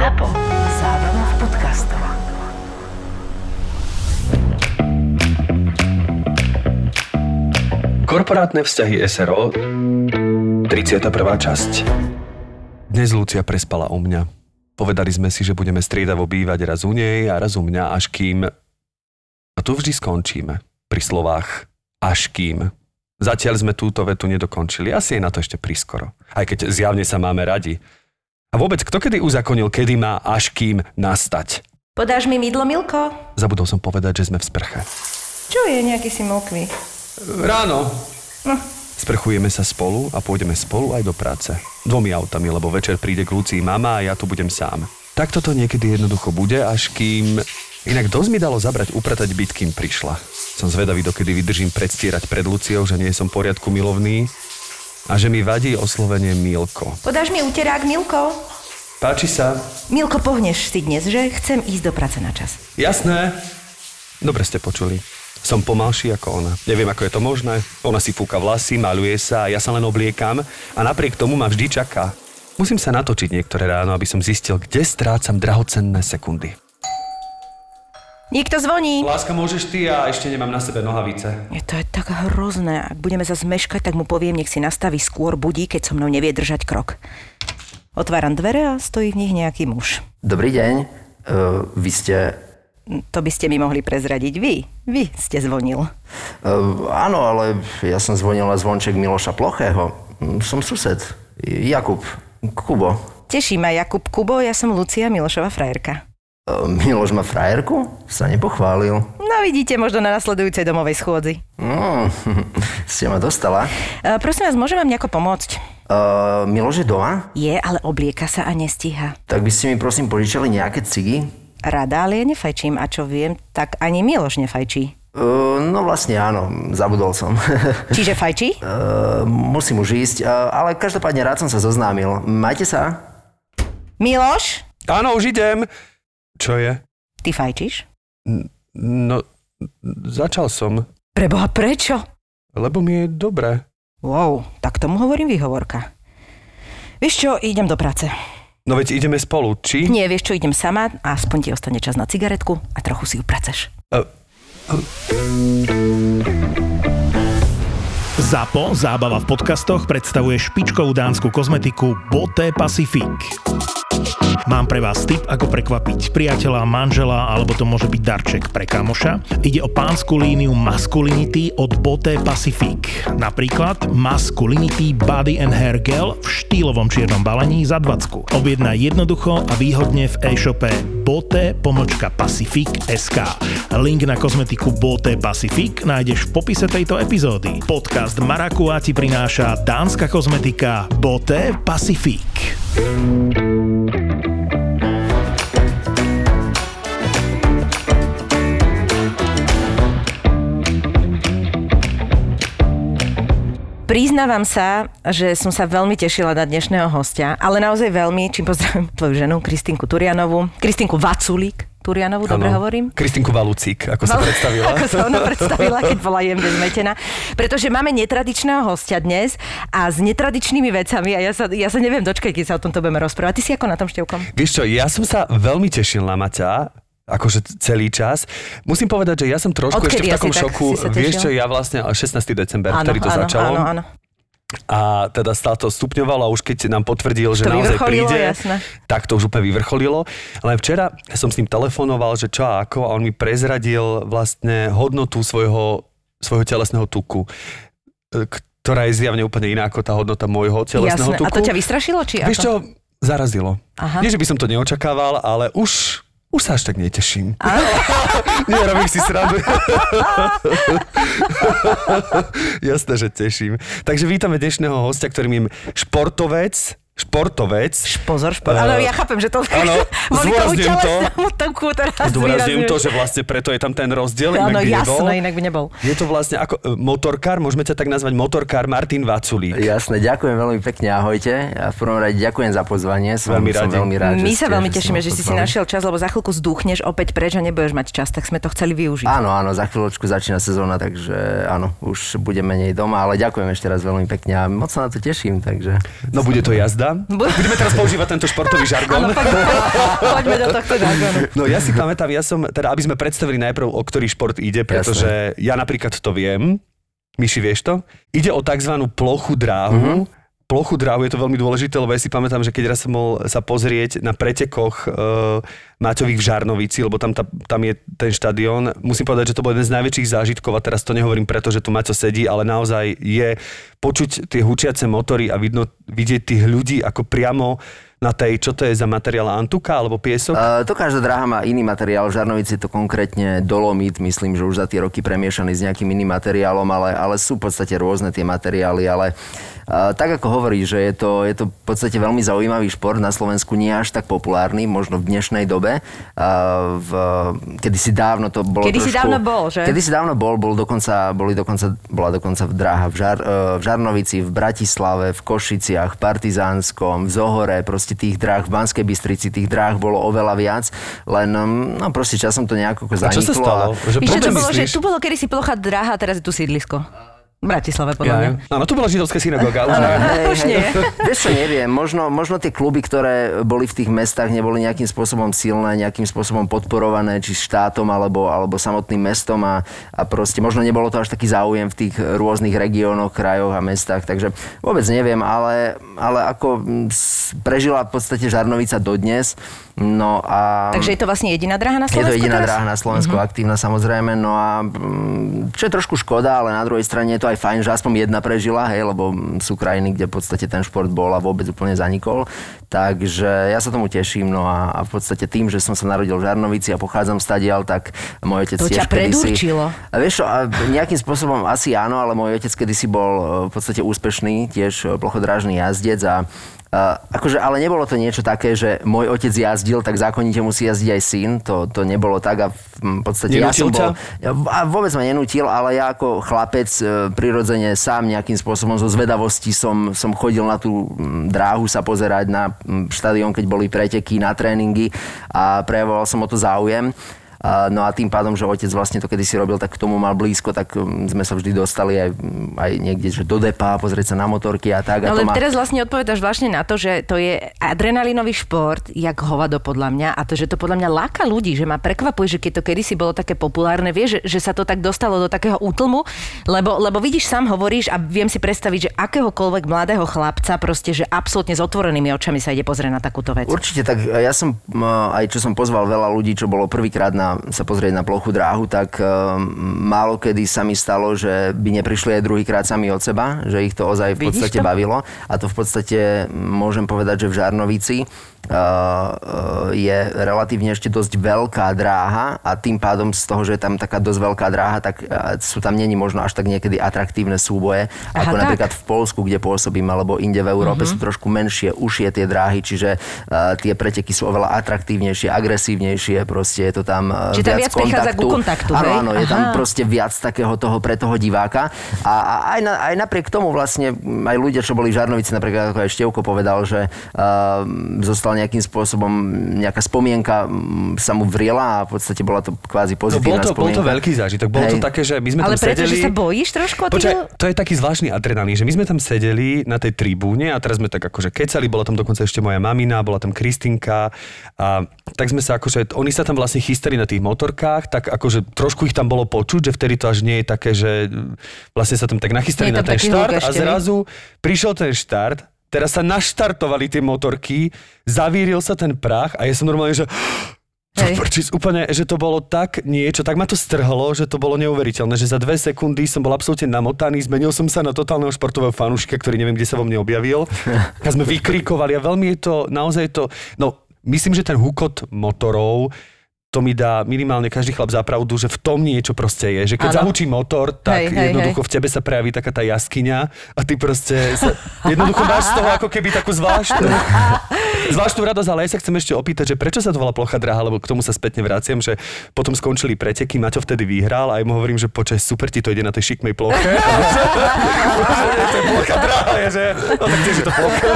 ZAPO. Zábrná v podcastov. Korporátne vzťahy SRO 31. časť Dnes Lucia prespala u mňa. Povedali sme si, že budeme striedavo bývať raz u nej a raz u mňa, až kým... A tu vždy skončíme. Pri slovách až kým. Zatiaľ sme túto vetu nedokončili. Asi je na to ešte prískoro. Aj keď zjavne sa máme radi. A vôbec, kto kedy uzakonil, kedy má až kým nastať? Podáš mi mydlo, Milko? Zabudol som povedať, že sme v sprche. Čo je nejaký si mokvý? Ráno. No. Sprchujeme sa spolu a pôjdeme spolu aj do práce. Dvomi autami, lebo večer príde k Lucii mama a ja tu budem sám. Takto to niekedy jednoducho bude, až kým... Inak dosť mi dalo zabrať upratať byt, kým prišla. Som zvedavý, dokedy vydržím predstierať pred Luciou, že nie som poriadku milovný a že mi vadí oslovenie Milko. Podáš mi uterák, Milko? Páči sa? Milko, pohneš si dnes, že chcem ísť do práce na čas. Jasné. Dobre ste počuli. Som pomalší ako ona. Neviem, ako je to možné. Ona si fúka vlasy, maluje sa a ja sa len obliekam a napriek tomu ma vždy čaká. Musím sa natočiť niektoré ráno, aby som zistil, kde strácam drahocenné sekundy. Niekto zvoní. Láska, môžeš ty a ešte nemám na sebe nohavice. Je to je tak hrozné. Ak budeme sa zmeškať, tak mu poviem, nech si nastaví skôr budí, keď so mnou nevie držať krok. Otváram dvere a stojí v nich nejaký muž. Dobrý deň. Uh, vy ste... To by ste mi mohli prezradiť vy. Vy ste zvonil. Uh, áno, ale ja som zvonil na zvonček Miloša Plochého. Mm, Som sused. Jakub. Kubo. Teší ma Jakub Kubo, ja som Lucia Milošova frajerka. Uh, Miloš má frajerku? Sa nepochválil. No vidíte, možno na nasledujúcej domovej schôdzi. No, ste ma dostala. E, prosím vás, môžem vám nejako pomôcť? Uh, Miloš je doma? Je, ale oblieka sa a nestíha. Tak by ste mi prosím požičali nejaké cigy? Rada, ale ja nefajčím a čo viem, tak ani Miloš nefajčí. Uh, no vlastne áno, zabudol som. Čiže fajčí? uh, musím už ísť, uh, ale každopádne rád som sa zoznámil. Majte sa. Miloš? Áno, už idem. Čo je? Ty fajčíš? No, začal som, Preboha, prečo? lebo mi je dobre. Wow, tak tomu hovorím výhovorka. Vieš čo, idem do práce. No veď ideme spolu, či? Nie, vieš čo, idem sama a aspoň ti ostane čas na cigaretku a trochu si ju praceš. Uh, ZAPO, zábava v podcastoch, predstavuje špičkovú dánsku kozmetiku Boté Pacific. Mám pre vás tip, ako prekvapiť priateľa, manžela, alebo to môže byť darček pre kamoša. Ide o pánsku líniu Masculinity od Boté Pacific. Napríklad Masculinity Body and Hair Gel v štýlovom čiernom balení za 20. Objednaj jednoducho a výhodne v e-shope bote pomočka Pacific SK. Link na kozmetiku Bote Pacific nájdeš v popise tejto epizódy. Podcast Marakua ti prináša dánska kozmetika Bote Pacific. Priznávam sa, že som sa veľmi tešila na dnešného hostia, ale naozaj veľmi, čím pozdravím tvoju ženu, Kristinku Turianovu, Kristinku Vaculík Turianovu, dobre áno. hovorím? Kristinku Valucík, ako sa Val- predstavila. Ako sa ona predstavila, keď bola jemne zmetená. Pretože máme netradičného hostia dnes a s netradičnými vecami a ja sa, ja sa neviem dočkať, keď sa o tomto budeme rozprávať. Ty si ako na tom števkom? Vieš čo, ja som sa veľmi tešil na Maťa, akože celý čas. Musím povedať, že ja som trošku Odkedy ešte v takom tak šoku. sa Vieš čo, ja vlastne 16. december, vtedy to áno, začalo. áno, áno. A teda stále to stupňovalo a už keď nám potvrdil, že To naozaj príde, jasné. tak to už úplne vyvrcholilo. Len včera som s ním telefonoval, že čo a ako a on mi prezradil vlastne hodnotu svojho, svojho telesného tuku, e, ktorá je zjavne úplne iná ako tá hodnota môjho telesného Jasné. tuku. A to ťa vystrašilo, či Vieš ako? čo, zarazilo. Aha. Nie, že by som to neočakával, ale už, už sa až tak neteším. Nie, robím si srandu. Jasné, že teším. Takže vítame dnešného hostia, ktorým je športovec, športovec. Pozor, šport. Eh, Áno, ja chápem, že to áno, kvôli tomu zdôrazňujem to. telesnému teraz Zdôrazňujem to, že vlastne preto je tam ten rozdiel. Áno, inak by nebol. jasno, inak by nebol. Je to vlastne ako e, motorkár, môžeme ťa tak nazvať motorkár Martin Vaculík. Jasné, ďakujem veľmi pekne, ahojte. A v prvom rade ďakujem za pozvanie, som Veľmi som veľmi rád, My sa veľmi že tešíme, že si si našiel čas, lebo za chvíľku zdúchneš opäť preč a nebudeš mať čas, tak sme to chceli využiť. Áno, áno, za chvíľočku začína sezóna, takže áno, už budem menej doma, ale ďakujem ešte raz veľmi pekne a moc sa na to teším, takže... No bude to jazda Buda. Budeme teraz používať tento športový žargon. Áno, poďme, poďme do tohto žargonu. No ja si pamätám, ja som, teda aby sme predstavili najprv, o ktorý šport ide, pretože ja napríklad to viem. Myši, vieš to? Ide o tzv. plochu dráhu, Mhm. Plochu dráhu je to veľmi dôležité, lebo ja si pamätám, že keď raz som mohol sa pozrieť na pretekoch uh, Maťových v Žarnovici, lebo tam, tá, tam je ten štadión, musím povedať, že to bol jeden z najväčších zážitkov a teraz to nehovorím preto, že tu Maťo sedí, ale naozaj je počuť tie hučiace motory a vidno, vidieť tých ľudí ako priamo na tej, čo to je za materiál, antuka alebo piesok? Uh, to každá dráha má iný materiál. V Žarnovici je to konkrétne dolomit, myslím, že už za tie roky premiešaný s nejakým iným materiálom, ale, ale sú v podstate rôzne tie materiály, ale uh, tak ako hovorí, že je to, je to v podstate veľmi zaujímavý šport, na Slovensku nie až tak populárny, možno v dnešnej dobe. Uh, v, kedysi dávno to bolo Kedysi trošku, dávno bol, že? Kedysi dávno bol, bol dokonca, boli dokonca, bola dokonca dráha v, Žar, uh, v Žarnovici, v Bratislave, v Košiciach, v Partizánskom, v Zohore, proste tých dráh v Banskej Bystrici, tých dráh bolo oveľa viac, len um, no proste časom to nejako A čo sa zaniklo. stalo? Že Víš, čo to bolo, že tu bolo kedysi plochá dráha, a teraz je tu sídlisko. Bratislave, podľa mňa. Ja, áno, tu bola židovská synagóga. Už nie. Hej, Už hej. nie. Vieš čo, neviem, možno, možno tie kluby, ktoré boli v tých mestách, neboli nejakým spôsobom silné, nejakým spôsobom podporované, či štátom, alebo, alebo samotným mestom a, a proste možno nebolo to až taký záujem v tých rôznych regiónoch, krajoch a mestách, takže vôbec neviem, ale, ale ako prežila v podstate Žarnovica dodnes, no a... Takže je to vlastne jediná dráha na Je Slovensku to jediná teraz? dráha na Slovensku uh-huh. aktívna samozrejme, no a čo je trošku škoda, ale na druhej strane je to aj fajn, že aspoň jedna prežila, hej, lebo sú krajiny, kde v podstate ten šport bol a vôbec úplne zanikol. Takže ja sa tomu teším, no a, a v podstate tým, že som sa narodil v Žarnovici a pochádzam stadiaľ, tak môj otec To ťa tiež kedysi... predurčilo. A vieš čo, a nejakým spôsobom asi áno, ale môj otec kedysi bol e, v podstate úspešný, tiež e, plochodrážny jazdec a Uh, akože, ale nebolo to niečo také, že môj otec jazdil, tak zákonite musí jazdiť aj syn. To, to nebolo tak a v, podstate ja Nenútil som bol... Ja, a vôbec ma nenútil, ale ja ako chlapec e, prirodzene sám nejakým spôsobom zo zvedavosti som, som chodil na tú dráhu sa pozerať na štadión, keď boli preteky, na tréningy a prejavoval som o to záujem. No a tým pádom, že otec vlastne to kedysi robil, tak k tomu mal blízko, tak um, sme sa vždy dostali aj, mm, aj niekde, že do depa, pozrieť sa na motorky a tak. No a to ale ma... teraz vlastne odpovedaš vlastne na to, že to je adrenalinový šport, jak hovado podľa mňa a to, že to podľa mňa láka ľudí, že ma prekvapuje, že keď to kedysi bolo také populárne, vieš, že, že sa to tak dostalo do takého útlmu, lebo, lebo vidíš, sám hovoríš a viem si predstaviť, že akéhokoľvek mladého chlapca proste, že absolútne s otvorenými očami sa ide pozrieť na takúto vec. Určite, tak ja som aj čo som pozval veľa ľudí, čo bolo prvýkrát na, sa pozrieť na plochu dráhu, tak um, málo kedy sa mi stalo, že by neprišli aj druhýkrát sami od seba, že ich to ozaj v podstate bavilo. A to v podstate môžem povedať, že v Žarnovici je relatívne ešte dosť veľká dráha a tým pádom z toho, že je tam taká dosť veľká dráha, tak uh, sú tam není možno až tak niekedy atraktívne súboje, Aha, ako tak. napríklad v Polsku, kde pôsobím, alebo inde v Európe Mhm. sú trošku menšie, užšie tie dráhy, čiže uh, tie preteky sú oveľa atraktívnejšie, agresívnejšie, proste je to tam uh, Čiže tam viac viac prichádza ku kontaktu, Áno, áno, je tam proste viac takého toho pre toho diváka. A, a aj, na, aj napriek tomu vlastne aj ľudia, čo boli v Žarnovici, napríklad ako aj Števko povedal, že uh, zostal nejakým spôsobom, nejaká spomienka sa mu vriela a v podstate bola to kvázi No, bol, pozitívna to, bol to spomienka. veľký zážitok. Bolo to také, že my sme Ale tam preto, sedeli... že sa bojíš trošku. Počkaj, to je taký zvláštny adrenalín, že my sme tam sedeli na tej tribúne a teraz sme tak akože kecali, bola tam dokonca ešte moja mamina, bola tam Kristinka a tak sme sa akože, oni sa tam vlastne chystali na tých motorkách, tak akože trošku ich tam bolo počuť, že vtedy to až nie je také, že vlastne sa tam tak nachystali na ten štart a zrazu prišiel ten štart, teraz sa naštartovali tie motorky, zavíril sa ten prach a ja som normálne, že. Prčíc, úplne, že to bolo tak niečo, tak ma to strhlo, že to bolo neuveriteľné, že za dve sekundy som bol absolútne namotaný, zmenil som sa na totálneho športového fanúšika, ktorý neviem, kde sa vo mne objavil. A sme vykrikovali a veľmi je to, naozaj je to, no myslím, že ten hukot motorov, to mi dá minimálne každý chlap za pravdu, že v tom niečo proste je. Že keď Áno. zahučí motor, tak Hej, hej, jednoducho v tebe sa prejaví taká tá jaskyňa a ty proste sa, jednoducho máš z toho ako keby takú zvláštnu, zvláštnu radosť, ale ja sa chcem ešte opýtať, že prečo sa to volá plocha dráha, lebo k tomu sa spätne vraciam, že potom skončili preteky, Maťo vtedy vyhral a ja mu hovorím, že počkaj, super ti to ide na tej šikmej ploche. to je plocha dráha, je, že no tak tiež je to plocha.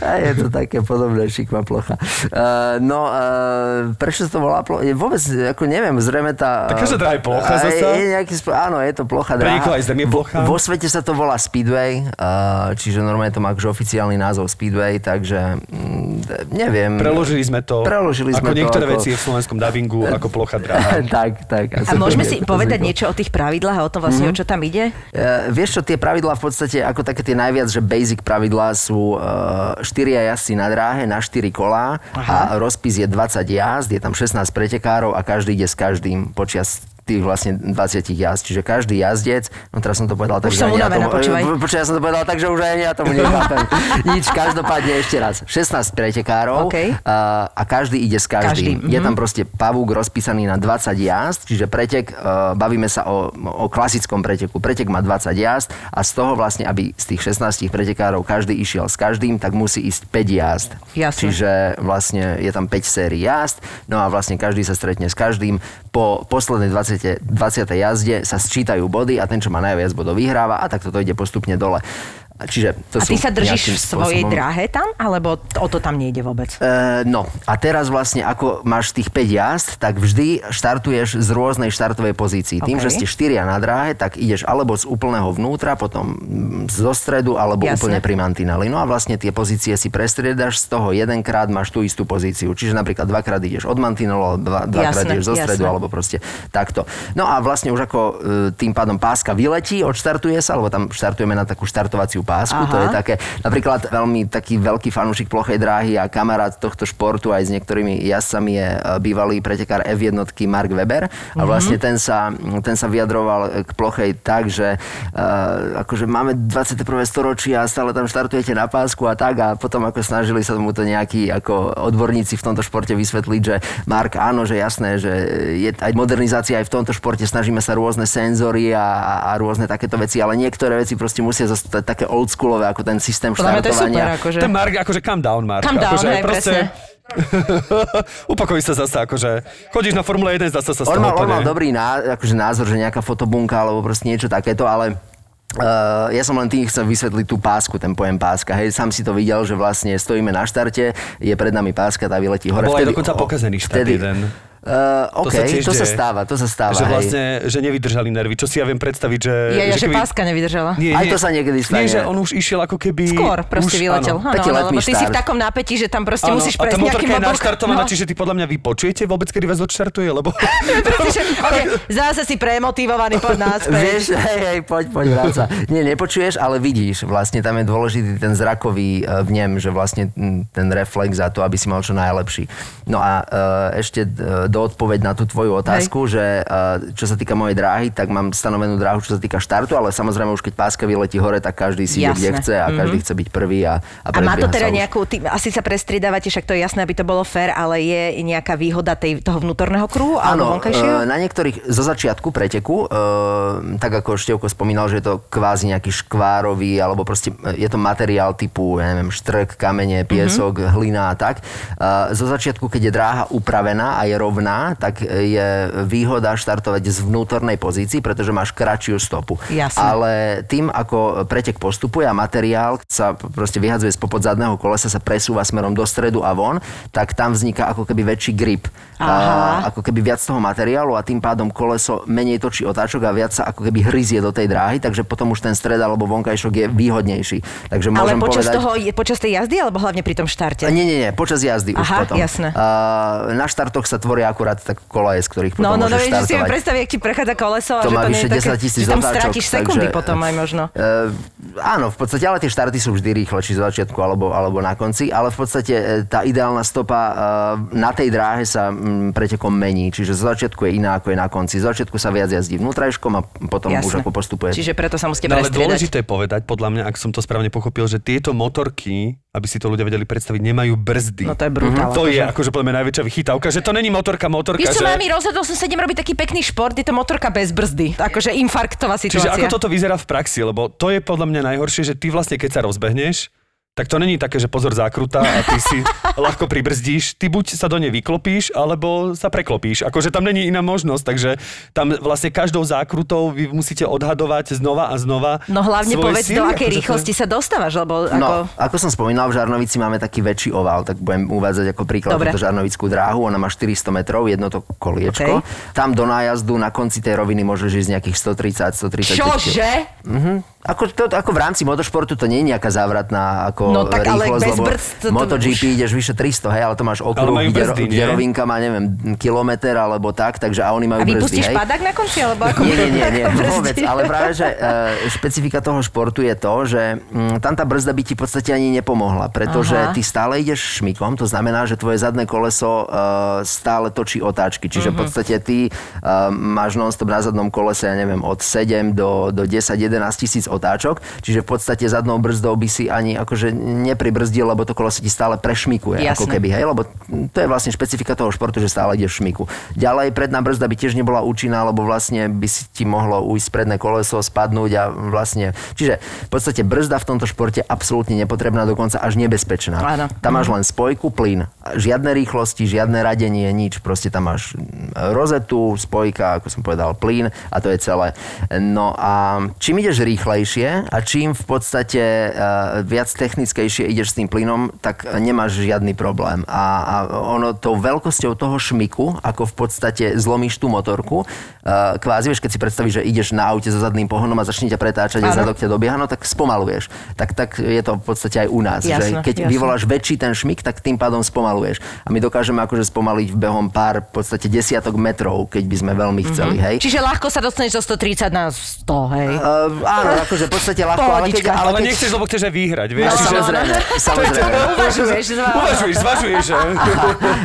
A je to také podobné, šikma plocha. Uh, no, uh, prečo sa to volá plocha? Vôbec, ako neviem, zrejme tá... Tak každá dráha je plocha a zasa? Je, je nejaký, áno, je to plocha aj zem je plocha? Vo, vo svete sa to volá Speedway, uh, čiže normálne to má akože oficiálny názov Speedway, takže mm, neviem. Preložili sme to, Preložili sme ako to niektoré ako- veci je v slovenskom dubbingu, ako plocha dráha. tak, tak. A môžeme si povedať niečo o tých pravidlách a o tom vlastne, o čo tam ide? Uh, vieš čo, tie pravidlá v podstate, ako také tie najviac, že basic pravidlá sú uh, štyria jazdci na dráhe, na 4 kolá a rozpis je 20 jazd, je tam 16 pretekárov a každý ide s každým počas tých vlastne 20 jazd. Čiže každý jazdec, no teraz som to povedal tak, Už že som ja unavená, tomu, počúvaj. počúvaj, ja som to povedal tak, že už aj ja tomu nechápem. Nič, každopádne ešte raz. 16 pretekárov OK. a, a každý ide s každým. Každý, Je mhm. tam proste pavúk rozpísaný na 20 jazd, čiže pretek, uh, bavíme sa o, o klasickom preteku. Pretek má 20 jazd a z toho vlastne, aby z tých 16 pretekárov každý išiel s každým, tak musí ísť 5 jazd. Jasne. Čiže vlastne je tam 5 sérií jazd, no a vlastne každý sa stretne s každým. Po poslednej 20, 20 jazde sa sčítajú body a ten, čo má najviac bodov, vyhráva a takto to ide postupne dole. Čiže to A ty sú sa držíš v svojej spôsobom- dráhe tam, alebo o to tam nejde vôbec? E, no a teraz vlastne ako máš tých 5 jazd, tak vždy štartuješ z rôznej štartovej pozícii. Tým, OK. že ste štyria na dráhe, tak ideš alebo z úplného vnútra, potom zo stredu, alebo Jasne. úplne pri mantineli. No a vlastne tie pozície si prestriedaš, z toho jedenkrát máš tú istú pozíciu. Čiže napríklad dvakrát ideš od mantinelu, dva, dvakrát ideš zo stredu, jasne. alebo proste takto. No a vlastne už ako e, tým pádom páska vyletí, odštartuje sa, alebo tam štartujeme na takú štartovaciu pásku, Aha. to je také, napríklad veľmi taký veľký fanúšik plochej dráhy a kamarát tohto športu aj s niektorými jazdcami je e, bývalý pretekár F1 Mark Weber a vlastne ten sa, ten sa vyjadroval k plochej tak, že uh, akože máme 21. storočie a stále tam štartujete na pásku a tak a potom ako snažili sa tomu to nejakí ako odborníci v tomto športe vysvetliť, že Mark áno, že jasné, že je aj modernizácia aj v tomto športe, snažíme sa rôzne senzory a, a, rôzne takéto veci, ale niektoré veci proste musia zostať také oldschoolové ako ten systém mňa to je super, štartovania. akože. Ten Mark, akože calm down, Mark. Calm down, akože hej, presne. Upokoj sa zase, akože chodíš na Formule 1, zase sa z On mal, on mal dobrý ná, akože názor, že nejaká fotobunka alebo proste niečo takéto, ale Uh, ja som len tým chcel vysvetliť tú pásku, ten pojem páska. Hej, sám si to videl, že vlastne stojíme na štarte, je pred nami páska, tá vyletí hore. bol aj dokonca pokazený štart jeden. Uh, OK, sa tiež to sa stáva, to sa stáva. Že hej. vlastne, že nevydržali nervy. Čo si ja viem predstaviť, že... Ja, ja, že keby- páska nevydržala. Nie, Aj nie. to sa niekedy Nie, stane. že on už išiel ako keby... Skôr proste už, vyletel. Áno. Áno, lebo ty si v takom napätí, že tam proste Áno, musíš a tá prejsť motorka nejakým je naštartovaná, No. čiže ty podľa mňa vy počujete vôbec, kedy vás odštartuje, lebo... Proste, že, okay, zase si premotivovaný, poď náspäť. Vieš, hej, hej, poď, poď, vráca. Nie, nepočuješ, ale vidíš. Vlastne tam je dôležitý ten zrakový e, vnem, že vlastne mm, ten reflex za to, aby si mal čo najlepší. No a e, ešte do odpoveď na tú tvoju otázku, že e, čo sa týka mojej dráhy, tak mám stanovenú dráhu, čo sa týka štartu, ale samozrejme už keď páska vyletí hore, tak každý si ide, kde chce a každý chce byť prvý a, a, A má to teda nejakú, ty, asi sa prestriedávate, však to je jasné, aby to bolo fér, ale je nejaká výhoda tej, toho vnútorného kruhu alebo vonkajšieho? e, na niektorých zo začiatku preteku, e, tak ako Števko spomínal, že je to kvázi nejaký škvárový, alebo proste e, je to materiál typu, ja neviem, štrk, kamene, piesok, Mhm. mm-hmm. hlina a tak. Zo začiatku, keď je dráha upravená a je rovná, tak e, je výhoda štartovať z vnútornej pozícii, pretože máš kratšiu stopu. Jasné. Ale tým, ako pretek postupuje a materiál sa proste vyhadzuje spod zadného kolesa, sa presúva smerom do stredu a von, tak tam vzniká ako keby väčší grip. Aha. A, ako keby viac toho materiálu a tým pádom koleso menej točí otáčok a viac sa ako keby hryzie do tej dráhy, takže potom už ten stred alebo vonkajšok je výhodnejší. Takže ale môžem počas povedať... toho, počas tej jazdy alebo hlavne pri tom štarte? Nie, nie, nie, počas jazdy už Aha, potom. jasné. Na štartoch sa tvoria akurát tak kolaje, z ktorých potom No, no, no, môžeš vieš, že si mi štartovať. predstaviť, ak ti prechádza koleso a To že to nie je také, 10 tisíc že tam strátiš sekundy takže- potom aj možno. Uh, áno, v podstate, ale tie štarty sú vždy rýchle, či z začiatku alebo, alebo na konci, ale v podstate e, tá ideálna stopa uh, na tej dráhe sa pretekom mení, čiže z začiatku je iná ako je na konci. Z začiatku sa viac jazdí vnútrajškom a potom Jasné. už ako postupuje. Čiže preto sa musíte No ale dôležité je povedať, podľa mňa, ak som to správne pochopil, že tieto motorky, aby si to ľudia vedeli predstaviť, nemajú brzdy. No to je brutál. To akože. je akože podľa mňa najväčšia vychytávka, že to není motorka, motorka, Vieš čo, že... mami, rozhodol som sa idem robiť taký pekný šport, je to motorka bez brzdy. Akože infarktová Čiže situácia. ako toto vyzerá v praxi, lebo to je podľa mňa najhoršie, že ty vlastne keď sa rozbehneš, tak to není také, že pozor zákruta a ty si ľahko pribrzdíš. Ty buď sa do nej vyklopíš, alebo sa preklopíš. Akože tam není iná možnosť, takže tam vlastne každou zákrutou vy musíte odhadovať znova a znova No hlavne povedz, síly, do akej akože to- rýchlosti sa dostávaš, lebo ako... No, ako som spomínal, v Žarnovici máme taký väčší oval, tak budem uvádzať ako príklad Dobre. túto Žarnovickú dráhu. Ona má 400 metrov, jedno to koliečko. Okej. Tam do nájazdu na konci tej roviny môžeš ísť nejakých 130-135 km. Čože? Ako, to, ako v rámci motošportu to nie je nejaká závratná ako No tak ale rýchlosť, bez lebo brzd to- to MotoGP ideš vyše 300, hej, ale to máš okruh, majú kde, brzdy, kde rovinka má, neviem, kilometr alebo tak, takže a oni majú A brzdy, vypustíš hej. padak na konci, alebo ako? Nie, nie, nie, nie vôbec, ale práve, že e, špecifika toho športu je to, že mm, tam tá brzda by ti v podstate ani nepomohla, pretože Aha. ty stále ideš šmikom, to znamená, že tvoje zadné koleso e, stále točí otáčky, čiže v podstate ty e, máš non-stop na zadnom kolese, ja neviem, od 7 do, do 10-11 tisíc otáčok, čiže v podstate zadnou brzdou by si ani akože nepribrzdil, lebo to koleso ti stále prešmikuje, ako Jasné. keby, hej, lebo to je vlastne špecifika toho športu, že stále ideš v šmiku. Ďalej predná brzda by tiež nebola účinná, lebo vlastne by si ti mohlo ujsť predné koleso, spadnúť a vlastne... Čiže v podstate brzda v tomto športe absolútne nepotrebná, dokonca až nebezpečná. Áno. Tam máš len spojku, plyn. Žiadne rýchlosti, žiadne radenie, nič. Proste tam máš mm, rozetu, spojka, ako som povedal, plyn a to je celé. No a čím ideš rýchlejšie a čím v podstate uh, viac technickejšie ideš s tým plynom, tak nemáš žiadny problém. A, a ono tou veľkosťou toho šmiku, ako v podstate zlomíš tú motorku, uh, kvázi, vieš, keď si predstavíš, že ideš na aute so zadným pohonom a začne ťa pretáčať a zadok ťa dobieha, no tak spomaluješ. Tak, tak je to v podstate aj u nás. Jasné, že keď jasné. vyvoláš väčší ten šmik, tak tým pádom spomaluješ. A my dokážeme akože spomaliť v behom pár v podstate desiatok metrov, keď by sme veľmi chceli, hej. Čiže ľahko sa dostaneš zo 130 na 100, hej? Uh, áno, akože v podstate ľahko, ale keď, ale Ale keď, nechceš, lebo chceš aj vyhrať, vieš? No, Čiže- samozrejme, samozrejme. Uvažuješ, zva- Uvažuješ, zvažuješ, že?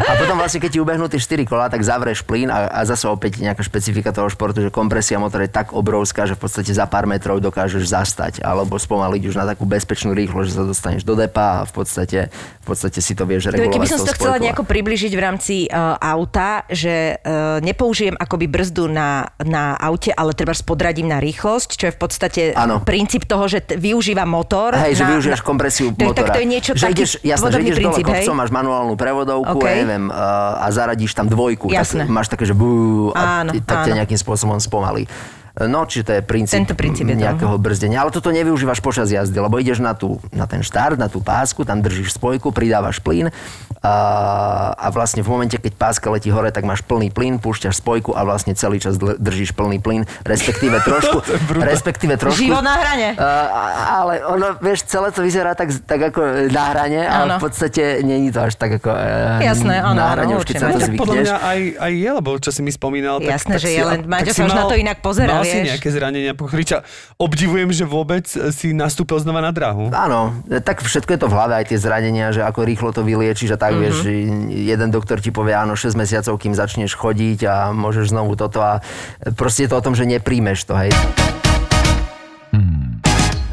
A potom vlastne, keď ti ubehnú tie 4 kola, tak zavreš plyn a, a zase opäť nejaká špecifika toho športu, že kompresia motora je tak obrovská, že v podstate za pár metrov dokážeš zastať alebo spomaliť už na takú bezpečnú rýchlosť, že sa dostaneš do depa a v podstate, v podstate si to vieš regulovať. Keby som to chcela nejako približiť v rámci uh, auta, že uh, nepoužijem akoby brzdu na, na aute, ale treba podradím na rýchlosť, čo je v podstate Áno. princíp toho, že t- využíva motor. Hej, že na, využiješ kompresiu tak, motora. Tak to je niečo že taký ideš, jasné, že ideš princíp, dole kopcom, máš manuálnu prevodovku, OK. ja neviem, a zaradíš tam dvojku. Jasné. Tak máš také, že bú, a Áno, tak ťa nejakým spôsobom spomalí. No, čiže to je princíp, Tento princíp je to, nejakého brzdenia. Ale toto nevyužívaš počas jazdy, lebo ideš na, tú, na ten štart, na tú pásku, tam držíš spojku, pridávaš plyn a, a vlastne v momente, keď páska letí hore, tak máš plný plyn, púšťaš spojku a vlastne celý čas držíš plný plyn, respektíve trošku, respektíve trošku, Život na hrane. Uh, ale ono, vieš, celé to vyzerá tak, tak ako na hrane, ale Áno. v podstate není to až tak ako uh, Jasné, áno, na hrane, áno, už keď sa to Tak podľa zvykneš. mňa aj, aj je, lebo čo si mi spomínal, tak, Jasné, tak že si, je, len tak Maťo si sa už na to inak pozerá, mal si vieš. nejaké zranenia, Richa, obdivujem, že vôbec si nastúpil znova na dráhu. Áno, tak všetko je to v hlave, aj tie zranenia, že ako rýchlo to vyliečiš a tak, Mhm. mm-hmm. vieš, jeden doktor ti povie, áno, 6 mesiacov, kým začneš chodiť a môžeš znovu toto a proste je to o tom, že nepríjmeš to, hej.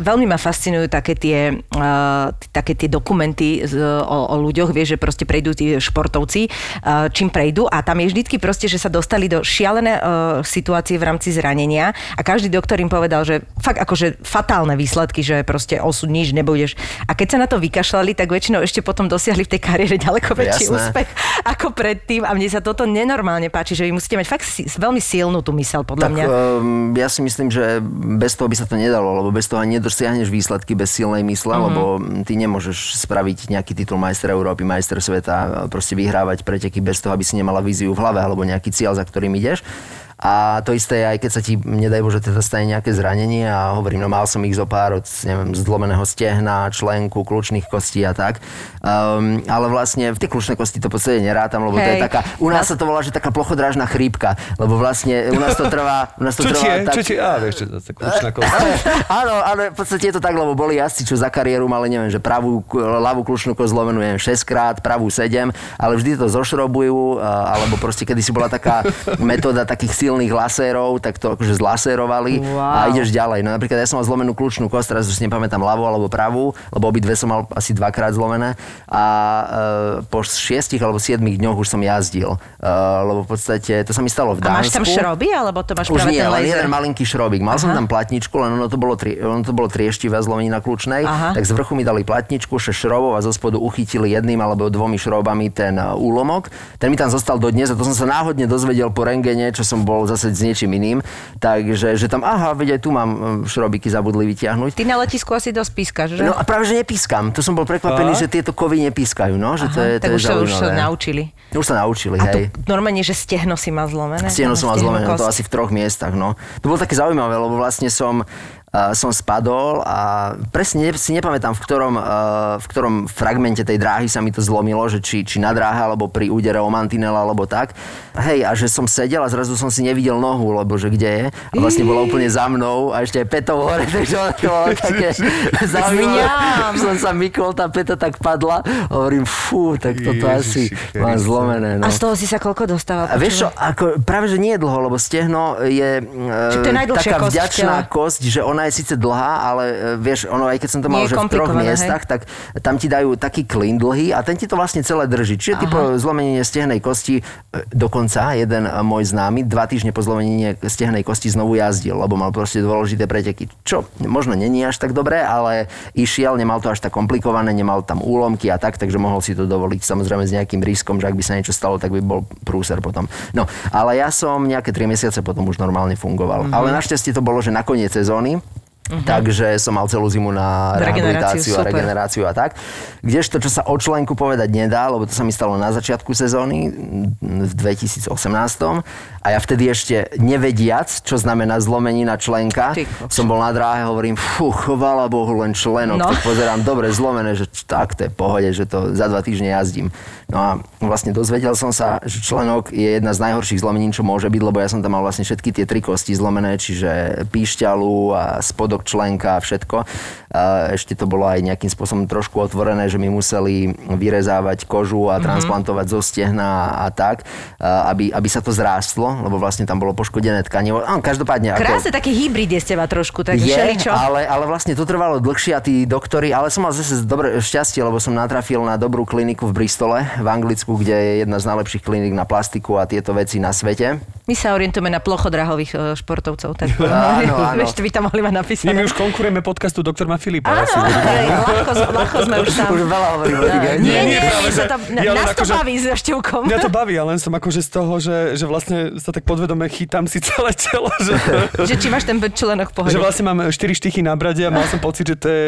Veľmi ma fascinujú také tie, uh, také tie dokumenty z, o, o ľuďoch, vieš, že proste prejdú tí športovci, uh, čím prejdú a tam je vždycky proste, že sa dostali do šialené uh, situácie v rámci zranenia a každý doktor im povedal, že fakt akože fatálne výsledky, že proste osud nič nebudeš. A keď sa na to vykašľali, tak väčšinou ešte potom dosiahli v tej kariére ďaleko väčší Jasné. úspech ako predtým a mne sa toto nenormálne páči, že vy musíte mať fakt si, veľmi silnú tú mysel, podľa Tak mňa. um, ja si myslím, že bez toho by sa to nedalo, lebo bez toho ani nedosiahneš výsledky bez silnej mysle, Mhm. uh-huh. lebo ty nemôžeš spraviť nejaký titul majster Európy, majster sveta, proste vyhrávať preteky bez toho, aby si nemala víziu v hlave alebo nejaký cieľ, za ktorým ideš. A to isté je aj keď sa ti, nedaj Bože, teda stane nejaké zranenie a hovorím, no mal som ich zo pár od, neviem, zlomeného stehna, členku, kľúčných kostí a tak. Um, ale vlastne v tie kľúčne kosti to v podstate nerátam, lebo to je Hej. taká, u nás sa to volá, že taká plochodrážna chrípka, lebo vlastne u nás to trvá, u nás to Čo ti trvá je? tak... Čo ti je? Á, vieš, čo kost. áno, ale v podstate je to tak, lebo boli jazdci, čo za kariéru mali, neviem, že pravú, ľavú kľúčnú kosť zlomenú, neviem, 6 krát, pravú 7, ale vždy to zošrobujú, alebo proste kedysi bola taká metóda takých silných lasérov, tak to akože zlasérovali a Wow. ideš ďalej. No napríklad ja som mal zlomenú kľúčnú kosť, teraz už si nepamätám ľavú alebo pravú, lebo obidve som mal asi dvakrát zlomené a e, po šiestich alebo siedmých dňoch už som jazdil. E, lebo v podstate to sa mi stalo v A Dánsku. máš tam šroby, alebo to máš Už práve nie, ten len jeden malinký šrobík. Mal som tam platničku, len ono to bolo, tri, ono to bolo trieštivé zlomenina kľúčnej, Aha. tak z vrchu mi dali platničku, 6 šrobov a zo spodu uchytili jedným alebo dvomi šrobami ten e, úlomok. Ten mi tam zostal do dnes a to som sa náhodne dozvedel po rengene, čo som bol zase s niečím iným. Takže že tam, aha, veď aj tu mám e, šrobiky zabudli vytiahnuť. Ty na letisku asi dosť pískaš, že? No a práve, že nepískam. To som bol prekvapený, že tieto kovy nepískajú, no, že to je, to tak je už, sa, už sa zaujímavé. naučili. Už sa naučili, A to hej. normálne, že stehno si mal zlomené? Stehno som mal zlomené, no to asi v troch miestach, no. To bolo také zaujímavé, lebo vlastne som a som spadol a presne ne- si nepamätám, v ktorom, uh, v ktorom fragmente tej dráhy sa mi to zlomilo, že či, či na dráhe, alebo pri údere o mantinela, alebo tak. Hej, a že som sedel a zrazu som si nevidel nohu, lebo že kde je. A vlastne bola úplne za mnou a ešte aj petou hore, takže to bolo také zaujímavé. Som sa mykol, tá peta tak padla a hovorím, fú, tak toto asi mám zlomené. No. A z toho si sa koľko dostával? A vieš čo, ako, práve že nie je dlho, lebo stehno je, Čiže to je e, taká vďačná kosť, že ona je síce dlhá, ale e, vieš, ono aj keď som to mal Nie že v troch miestach, tak tam ti dajú taký klin dlhý a ten ti to vlastne celé drží. Čiže typo zlomenenie stehnej kosti, e, dokonca jeden e, môj známy dva týždne po zlomenení stehnej kosti znovu jazdil, lebo mal proste dôležité preteky. Čo možno není až tak dobré, ale išiel, nemal to až tak komplikované, nemal tam úlomky a tak, takže mohol si to dovoliť samozrejme s nejakým riskom, že ak by sa niečo stalo, tak by bol prúser potom. No, ale ja som nejaké 3 mesiace potom už normálne fungoval. Mhm. Ale našťastie to bolo, že na koniec sezóny, Takže som mal celú zimu na rehabilitáciu a regeneráciu a tak. Kdežto, čo sa o členku povedať nedá, lebo to sa mi stalo na začiatku sezóny v 2018. A ja vtedy ešte nevediac, čo znamená zlomenina členka, Ty kokos. som bol na dráhe, hovorím, fú, chvala Bohu, len členok. No. Tak pozerám, dobre zlomené, že tak, to je pohode, že to za dva týždne jazdím. No a vlastne dozvedel som sa, že členok je jedna z najhorších zlomenín, čo môže byť, lebo ja som tam mal vlastne všetky tie tri kosti zlomené, čiže píšťalu a spodok členka a všetko. Ešte to bolo aj nejakým spôsobom trošku otvorené, že mi museli vyrezávať kožu a transplantovať zo stehna a tak, aby, aby sa to zrástlo, lebo vlastne tam bolo poškodené tkanivo. Každopádne... ako- Krásne taký hybrid je z teba trošku, takže je, ale, ale vlastne to trvalo dlhšie a tí doktori, ale som mal zase dobré šťastie, lebo som natrafil na dobrú kliniku v Bristole, v Anglicku, kde je jedna z najlepších klinik na plastiku a tieto veci na svete. My sa orientujeme na plochodrahových e, športovcov. Tak Áno, áno. Vieš, to by tam mohli mať Nie, napísané. my už konkurujeme podcastu Doktor má Filipa. Áno, ľahko, ľahko sme už tam. Už veľa hovorím o tých, Nie, nie, nás to akože- baví s Števkom. Mňa to baví, ja len som akože z toho, že, že vlastne sa tak podvedome chytám si celé telo, že, Že či máš ten členok v pohode. že vlastne mám 4 štychy na brade a mal som pocit, že to je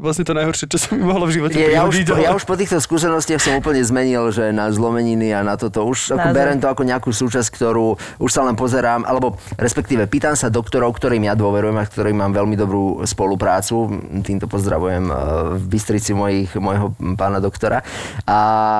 vlastne to najhoršie, čo sa mi mohlo v živote ja, už, ale- ja už po týchto skúsenostiach som úplne zmenil, že na zlomeniny a na toto už ako berem to ako nejakú súčasť, ktorú už sa len pozerám, alebo respektíve pýtam sa doktorov, ktorým ja dôverujem a ktorým mám veľmi dobrú spoluprácu. Týmto pozdravujem eh, v Bystrici mojich, môjho pána doktora. A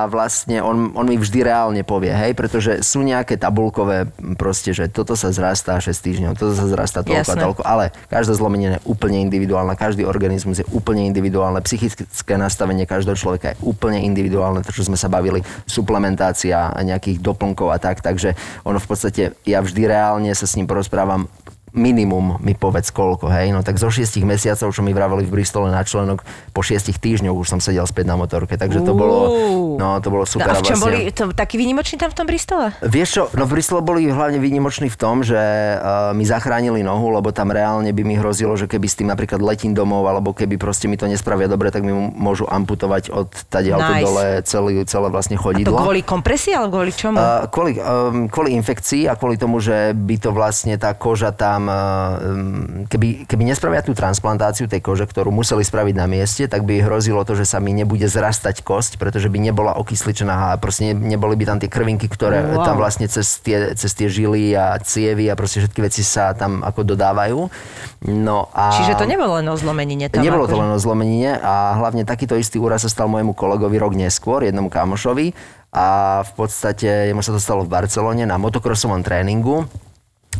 vlastne on, on mi vždy reálne povie, hej, pretože sú nejaké tabulkové proste, že toto sa zrastá 6 týždňov, toto sa zrastá toľko a Jasné. toľko, ale každá zlomenina je úplne individuálna, každý organizmus je úplne individuálne, psychické nastavenie každého človeka je úplne individuálne, to čo sme sa bavili, suplementácia nejakých doplnkov a tak, takže ono v podstate, ja vždy reálne sa s ním porozprávam minimum mi povedz koľko, hej, no tak zo šiestich mesiacov, čo mi vraveli v Bristole na členok, po šiestich týždňoch už som sedel späť na motorke, takže to bolo, no to bolo super. No a v čom boli to, taký výnimočný tam v tom Bristole? Vieš čo, no v Bristole boli hlavne výnimoční v tom, že uh, mi zachránili nohu, lebo tam reálne by mi hrozilo, že keby s tým napríklad letím domov, alebo keby proste mi to nespravia dobre, tak mi môžu amputovať od tady Nice. dole celý, celé vlastne A to chodidlo. kvôli kompresii alebo kvôli čomu? Uh, kvôli, um, kvôli infekcii a kvôli tomu, že by to vlastne tá koža tam, um, keby, keby nespravia tú transplantáciu tej kože, ktorú museli spraviť na mieste, tak by hrozilo to, že sa mi nebude zrastať kosť, pretože by nebola okysličená a proste ne, neboli by tam tie krvinky, ktoré Wow. tam vlastne cez tie, cez tie žily a cievy a proste všetky veci sa tam ako dodávajú. No a... Čiže to nebolo len o zlomenine tam. Nebolo to akože. len o zlomenine a hlavne takýto istý úraz sa stal môjmu kolegovi rok neskôr, jednomu kamošovi a v podstate jemu sa to stalo v Barcelone na motokrosovom tréningu.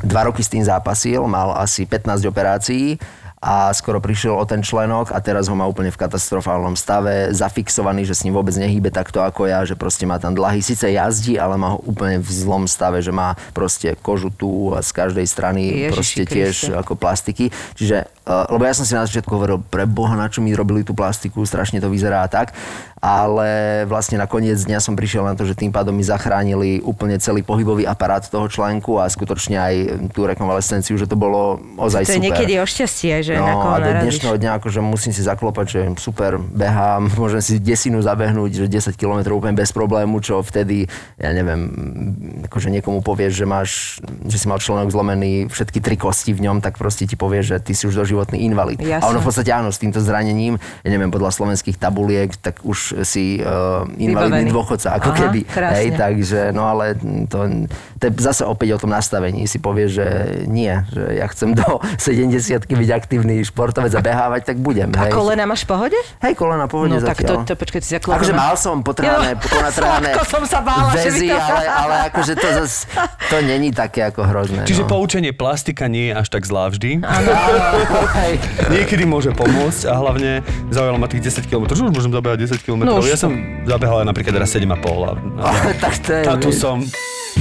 Dva roky s tým zápasil, mal asi 15 operácií a skoro prišiel o ten členok a teraz ho má úplne v katastrofálnom stave, zafixovaný, že s ním vôbec nehýbe takto ako ja, že proste má tam dlahy, síce jazdí, ale má ho úplne v zlom stave, že má proste kožu tu a z každej strany Ježiši proste tiež Kriste. ako plastiky. Čiže, uh, lebo ja som si na začiatku hovoril, pre Boha, na čo mi robili tú plastiku, strašne to vyzerá tak. Ale vlastne na koniec dňa som prišiel na to, že tým pádom mi zachránili úplne celý pohybový aparát toho článku a skutočne aj tú rekonvalescenciu, že to bolo ozaj To je super. niekedy o šťastie, že na No koho a do dnešného dňa akože musím si zaklopať, že super, behám, môžem si desinu zabehnúť, že 10 km úplne bez problému, čo vtedy, ja neviem, akože niekomu povieš, že máš, že si mal členok zlomený, všetky tri kosti v ňom, tak proste ti povie, že ty si už doživotný invalid. Jasné. A ono v podstate áno, s týmto zranením, ja neviem, podľa slovenských tabuliek, tak už si uh, invalidný Vybavený. dôchodca, ako Aha, keby. krásne. Hej, takže, no ale to, to je zase opäť o tom nastavení. Si povie, že nie, že ja chcem do 70 byť aktívny športovec a behávať, tak budem. A hej. kolena máš v pohode? Hej, kolena pohode No tak to, zatiaľ. to počkaj, si zakladaná. Akože mal som potrhané, Jo, ponatrhané ako som sa bála, že väzy, to- ale, ale akože to zas, to není také ako hrozné. Čiže no. poučenie plastika nie je až tak zlá vždy. Áno. Niekedy môže pomôcť a hlavne zaujalo ma tých 10 km, že už môžem zabehať 10 km. No už ja som zabehal aj napríklad raz 7,5 a, a, tak to je... a tu som.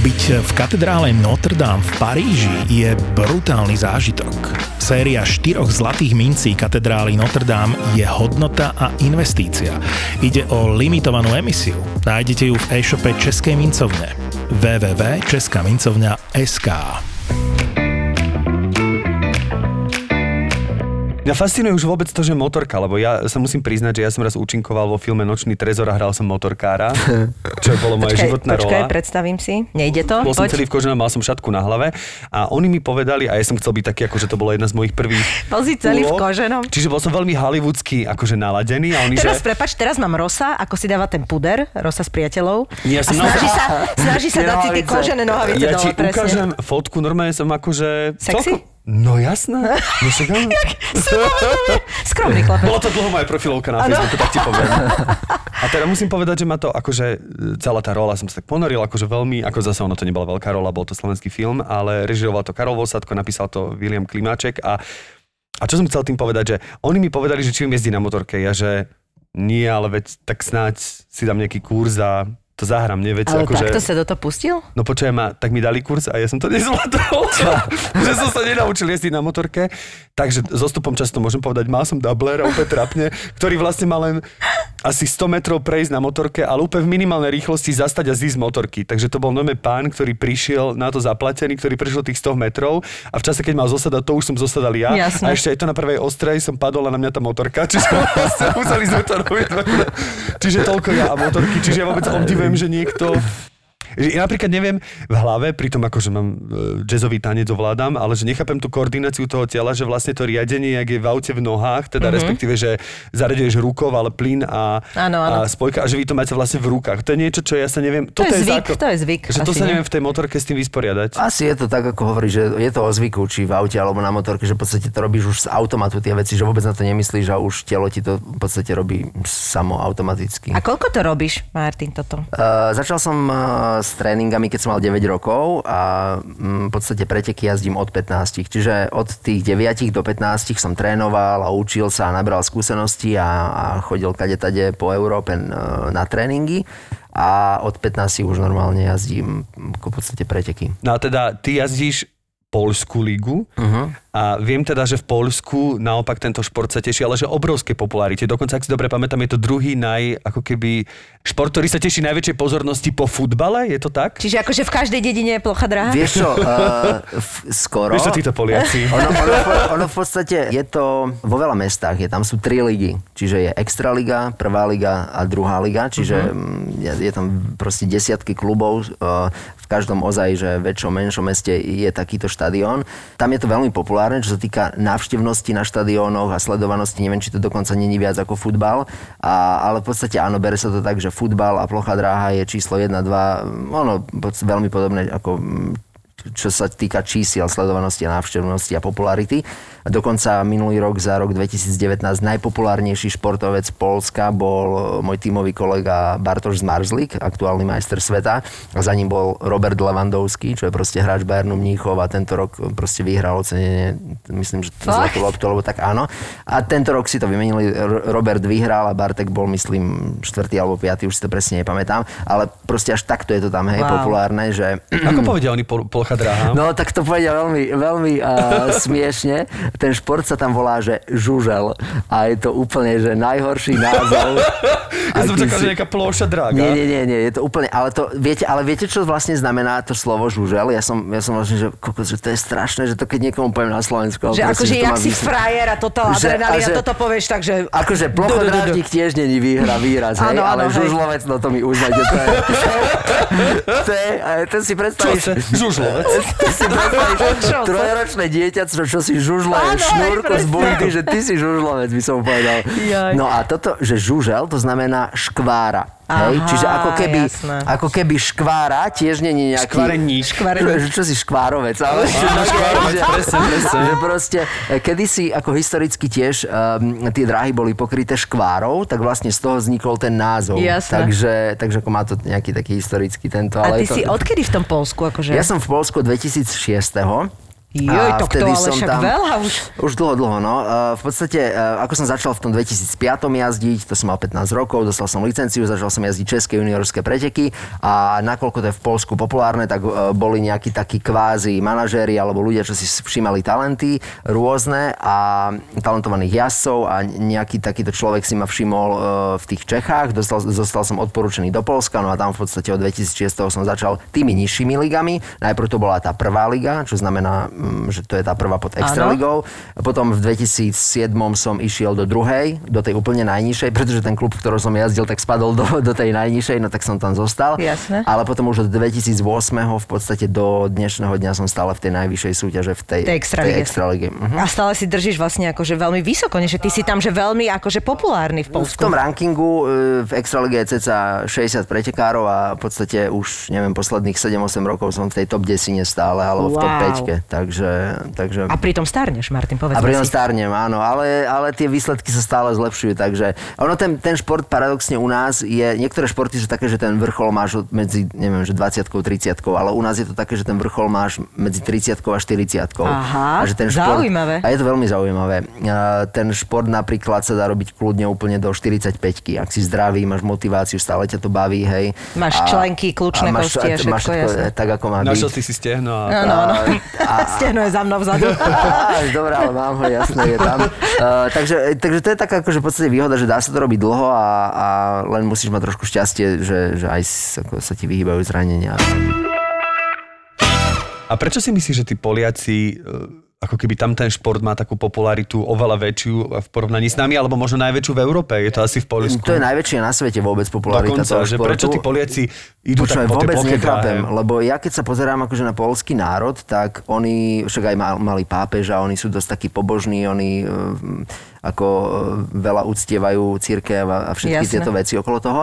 Byť v katedrále Notre Dame v Paríži je brutálny zážitok. Séria štyroch zlatých mincí katedrály Notre Dame je hodnota a investícia. Ide o limitovanú emisiu. Nájdete ju v e-shope Českej mincovne www.českamincovňa.sk Mňa fascinuje už vôbec to, že motorka, lebo ja sa musím priznať, že ja som raz účinkoval vo filme Nočný trezor a hral som motorkára, čo bolo moja Počkaj, životná počkaj, rola. predstavím si. Nejde to? Bol som Poď. celý v koženom, mal som šatku na hlave a oni mi povedali, a ja som chcel byť taký, akože to bolo jedna z mojich prvých Bol si celý v úloh. koženom. Čiže bol som veľmi hollywoodsky akože naladený a oni, Teraz že... prepač, teraz mám Rosa, ako si dáva ten puder, Rosa s priateľov. Ja som a snaží sa, snaží sa dať si tie kožené nohavice Ja dole, ti presne. ukážem fotku, normálne som akože... Sexy? celkom- No jasné. No však áno. Skromný chlapec. Bolo to dlho moja profilovka na Facebooku, tak ti poviem. A teda musím povedať, že ma to akože e, celá tá rola som sa tak ponoril, akože veľmi, ako zase ono to nebola veľká rola, bol to slovenský film, ale režiroval to Karol Vosadko, napísal to William Klimáček a, a čo som chcel tým povedať, že oni mi povedali, že či viem jezdiť na motorke, ja že nie, ale veď tak snáď si dám nejaký kurz a to zahrám, nie? Ale akože... takto sa do toho pustil? No počujem ma, tak mi dali kurz a ja som to nezvládol. že som sa nenaučil jezdiť na motorke. Takže s odstupom často môžem povedať, mal som dubler a úplne trapne, ktorý vlastne mal len asi 100 metrov prejsť na motorke, ale úplne v minimálnej rýchlosti zastať a zísť z motorky. Takže to bol nome pán, ktorý prišiel na to zaplatený, ktorý prišiel tých 100 metrov a v čase, keď mal zosadať, to už som zosadal ja. Jasné. A ešte aj to na prvej ostrej som padol a na mňa tá motorka. Čiže vlastne museli sme to robiť. Čiže toľko ja a motorky. Čiže ja vôbec obdivujem, že niekto že ja napríklad neviem v hlave, pri tom akože mám e, jazzový tanec ovládam, ale že nechápem tú koordináciu toho tela, že vlastne to riadenie, jak je v aute v nohách, teda mm-hmm. respektíve, že zaraďuješ rukou, ale plyn a, Áno, áno. a spojka, a že vy to máte vlastne v rukách. To je niečo, čo ja sa neviem... To je zvyk, základ- to je zvyk, Že to sa nie. neviem v tej motorke s tým vysporiadať. Asi je to tak, ako hovorí, že je to o zvyku, či v aute alebo na motorke, že v podstate to robíš už z automatu tie veci, že vôbec na to nemyslíš a už telo ti to v podstate robí samo automaticky. A koľko to robíš, Martin, toto? Uh, začal som uh, s tréningami, keď som mal 9 rokov a mm, v podstate preteky jazdím od 15. Čiže od tých 9 do 15 som trénoval a učil sa a nabral skúsenosti a, a chodil kade tade po Európe na tréningy a od 15 už normálne jazdím v podstate preteky. No a teda ty jazdíš Polskú ligu Uh-huh. a viem teda, že v Polsku naopak tento šport sa teší, ale že obrovské popularite. Dokonca, ak si dobre pamätám, je to druhý naj, ako keby, šport, ktorý sa teší najväčšej pozornosti po futbale, je to tak? Čiže akože v každej dedine je plocha dráha? Vieš čo, uh, f- skoro... Vieš čo títo Poliaci? Ono, ono, ono v podstate je to vo veľa mestách, je tam sú tri ligy, čiže je Extraliga, prvá liga a druhá liga, čiže uh-huh. je, je tam proste desiatky klubov, uh, v každom ozaj, že väčšom, menšom meste je takýto štadión. Tam je to veľmi populárne, čo sa týka návštevnosti na štadiónoch a sledovanosti, neviem, či to dokonca není viac ako futbal, a, ale v podstate áno, bere sa to tak, že futbal a plochá dráha je číslo 1, 2, ono veľmi podobné ako čo sa týka čísiel sledovanosti a návštevnosti a popularity. Dokonca minulý rok za rok 2019 najpopulárnejší športovec Polska bol môj tímový kolega Bartoš Zmarzlik, aktuálny majster sveta. A za ním bol Robert Lewandowski, čo je proste hráč Bayernu Mníchov a tento rok proste vyhral ocenenie, myslím, že zlatú loptu, lebo tak áno. A tento rok si to vymenili, Robert vyhral a Bartek bol, myslím, štvrtý alebo piatý, už si to presne nepamätám. Ale proste až takto je to tam, hej, Wow. populárne, že Ako povedia oni pol, polcha dráha? No tak to povedia veľmi, veľmi uh, smiešne. Ten šport sa tam volá, že žužel. A je to úplne, že najhorší názov. Ja som čakal, si- že nejaká ploša drága. Nie, nie, nie, nie, je to úplne, ale to, viete, ale viete, čo vlastne znamená to slovo žužel? Ja som, ja som vlastne, že, kokos, že to je strašné, že to keď niekomu poviem na Slovensku. Že akože jak si frajer a toto Že- adrenalín a a že- toto povieš, takže... Akože plochodrážnik tiež není výhra, výraz, hej, áno, ale žužlovec, no to mi uznajte, to je, to je, to si Čo predstavíš? Žužlovec. ty si predstavíš trojročné dieťa, čo, čo si žužle Hej, šnúrko z bundy, že ty si žužlovec, by som povedal. Jaj. No a toto, že žužel, to znamená škvára. Hej? Aha, Čiže ako keby, jasné. ako keby škvára tiež nie je nejaký... Škvareník. Že Čo si škvárovec, ale... Áno, škvárovec, že, presne, presne. že proste, e, kedysi ako historicky tiež um, tie dráhy boli pokryté škvárov, tak vlastne z toho vznikol ten názov. Jasné. Takže, takže ako má to nejaký taký historický tento. A ale ty je to, si odkedy v tom Polsku? Akože? Ja som v Polsku 2006. Joj, to vtedy ale však tam- veľa už. Už dlho, dlho, no. V podstate, uh, ako som začal v tom 2005 jazdiť, to som mal 15 rokov, dostal som licenciu, začal som jazdiť české juniorské preteky a nakoľko to je v Polsku populárne, tak uh, boli nejakí takí kvázi manažéri alebo ľudia, čo si všímali talenty rôzne a talentovaných jazdcov a nejaký takýto človek si ma všimol uh, v tých Čechách, dostal, zostal som odporúčený do Polska, no a tam v podstate od 2006 som začal tými nižšími ligami. Najprv to bola tá prvá liga, čo znamená, že to je tá prvá pod extraligou. Potom v 2007 som išiel do druhej, do tej úplne najnižšej, pretože ten klub, v ktorom som jazdil, tak spadol do, do tej najnižšej, no tak som tam zostal. Jasné. Ale potom už od 2008 v podstate do dnešného dňa som stále v tej najvyššej súťaže, v tej, Tej extralige. extralige. Mhm. A stále si držíš vlastne akože veľmi vysoko, nie? že ty si tam že veľmi akože populárny v V Polsku. tom rankingu e, v Extralige je ceca 60 pretekárov a v podstate už, neviem, posledných 7-8 rokov som v tej top 10 stále, alebo v top Wow. 5. Takže, takže... A pritom starneš, Martin, povedz A pritom si. starnem, áno, ale, ale tie výsledky sa stále zlepšujú, takže ono ten, ten šport paradoxne u nás je, niektoré športy sú také, že ten vrchol máš medzi, neviem, že 20 30 ale u nás je to také, že ten vrchol máš medzi 30 a 40 Aha, a že ten šport, zaujímavé. A je to veľmi zaujímavé. A ten šport napríklad sa dá robiť kľudne úplne do 45 ak si zdravý, máš motiváciu, stále ťa to baví, hej. Máš členky, kľúčne kosti a máš všetko, jasné. tak, ako má byť. Našiel si si stehno a... Áno, áno. A, Stehno je za mnou vzadu. Dobre, ale mám ho, jasné, je tam. Uh, takže, takže to je taká akože v podstate výhoda, že dá sa to robiť dlho a, a len musíš mať trošku šťastie, že, že aj ako sa ti vyhýbajú zranenia. A prečo si myslíš, že tí Poliaci, e, ako keby tam ten šport má takú popularitu oveľa väčšiu v porovnaní s nami, alebo možno najväčšiu v Európe? Je to asi v Poľsku? To je najväčšie na svete vôbec popularita Dokonca, toho že športu. prečo tí Poliaci idú Počúvaj, tak po vôbec nechápem, lebo ja keď sa pozerám akože na polský národ, tak oni však aj mal, mali pápeža, oni sú dosť takí pobožní, oni eh, ako eh, veľa uctievajú církev a, všetky Jasné. tieto veci okolo toho.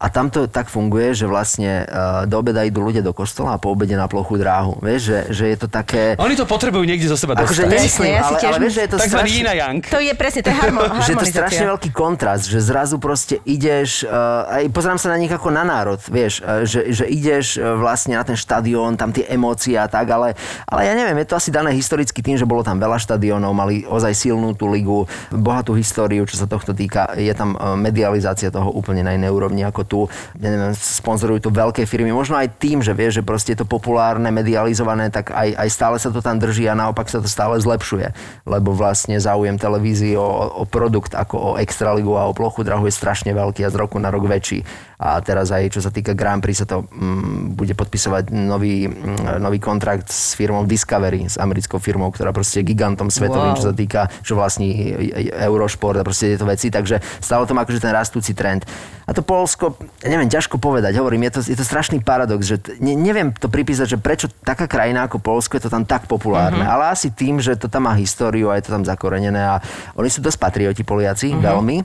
A tam to tak funguje, že vlastne uh, do obeda idú ľudia do kostola a po obede na plochú dráhu. Vieš, že, že je to také... Oni to potrebujú niekde zo seba Akože dostať. nemyslím, ja si ale, tiež ale vieš, že je to Takzvaný strašne... yang. To je presne, to je harmo- že je to strašne veľký kontrast, že zrazu proste ideš, uh, aj pozerám sa na nich ako na národ, vieš, uh, že, že ideš uh, vlastne na ten štadión, tam tie emócie a tak, ale, ale ja neviem, je to asi dané historicky tým, že bolo tam veľa štadiónov, mali ozaj silnú tú ligu, bohatú históriu, čo sa tohto týka, je tam uh, medializácia toho úplne na inej úrovni ako tu, ja neviem, sponzorujú to veľké firmy, možno aj tým, že vieš, že proste je to populárne, medializované, tak aj, aj stále sa to tam drží a naopak sa to stále zlepšuje, lebo vlastne záujem televízií o, o produkt ako o extraligu a o plochu drahu je strašne veľký a z roku na rok väčší. A teraz aj čo sa týka Grand Prix sa to mm, bude podpisovať nový, mm, nový kontrakt s firmou Discovery, s americkou firmou, ktorá proste je gigantom svetovým, Wow. čo sa týka, čo vlastní Eurošport a proste tieto veci, takže stále to má akože ten rastúci trend. A to Polsko, ja neviem, ťažko povedať, hovorím, je to, je to strašný paradox, že t- ne, neviem to pripísať, že prečo taká krajina ako Polsko je to tam tak populárne, Mhm. ale asi tým, že to tam má históriu a je to tam zakorenené a oni sú dosť patrioti Poliaci, veľmi.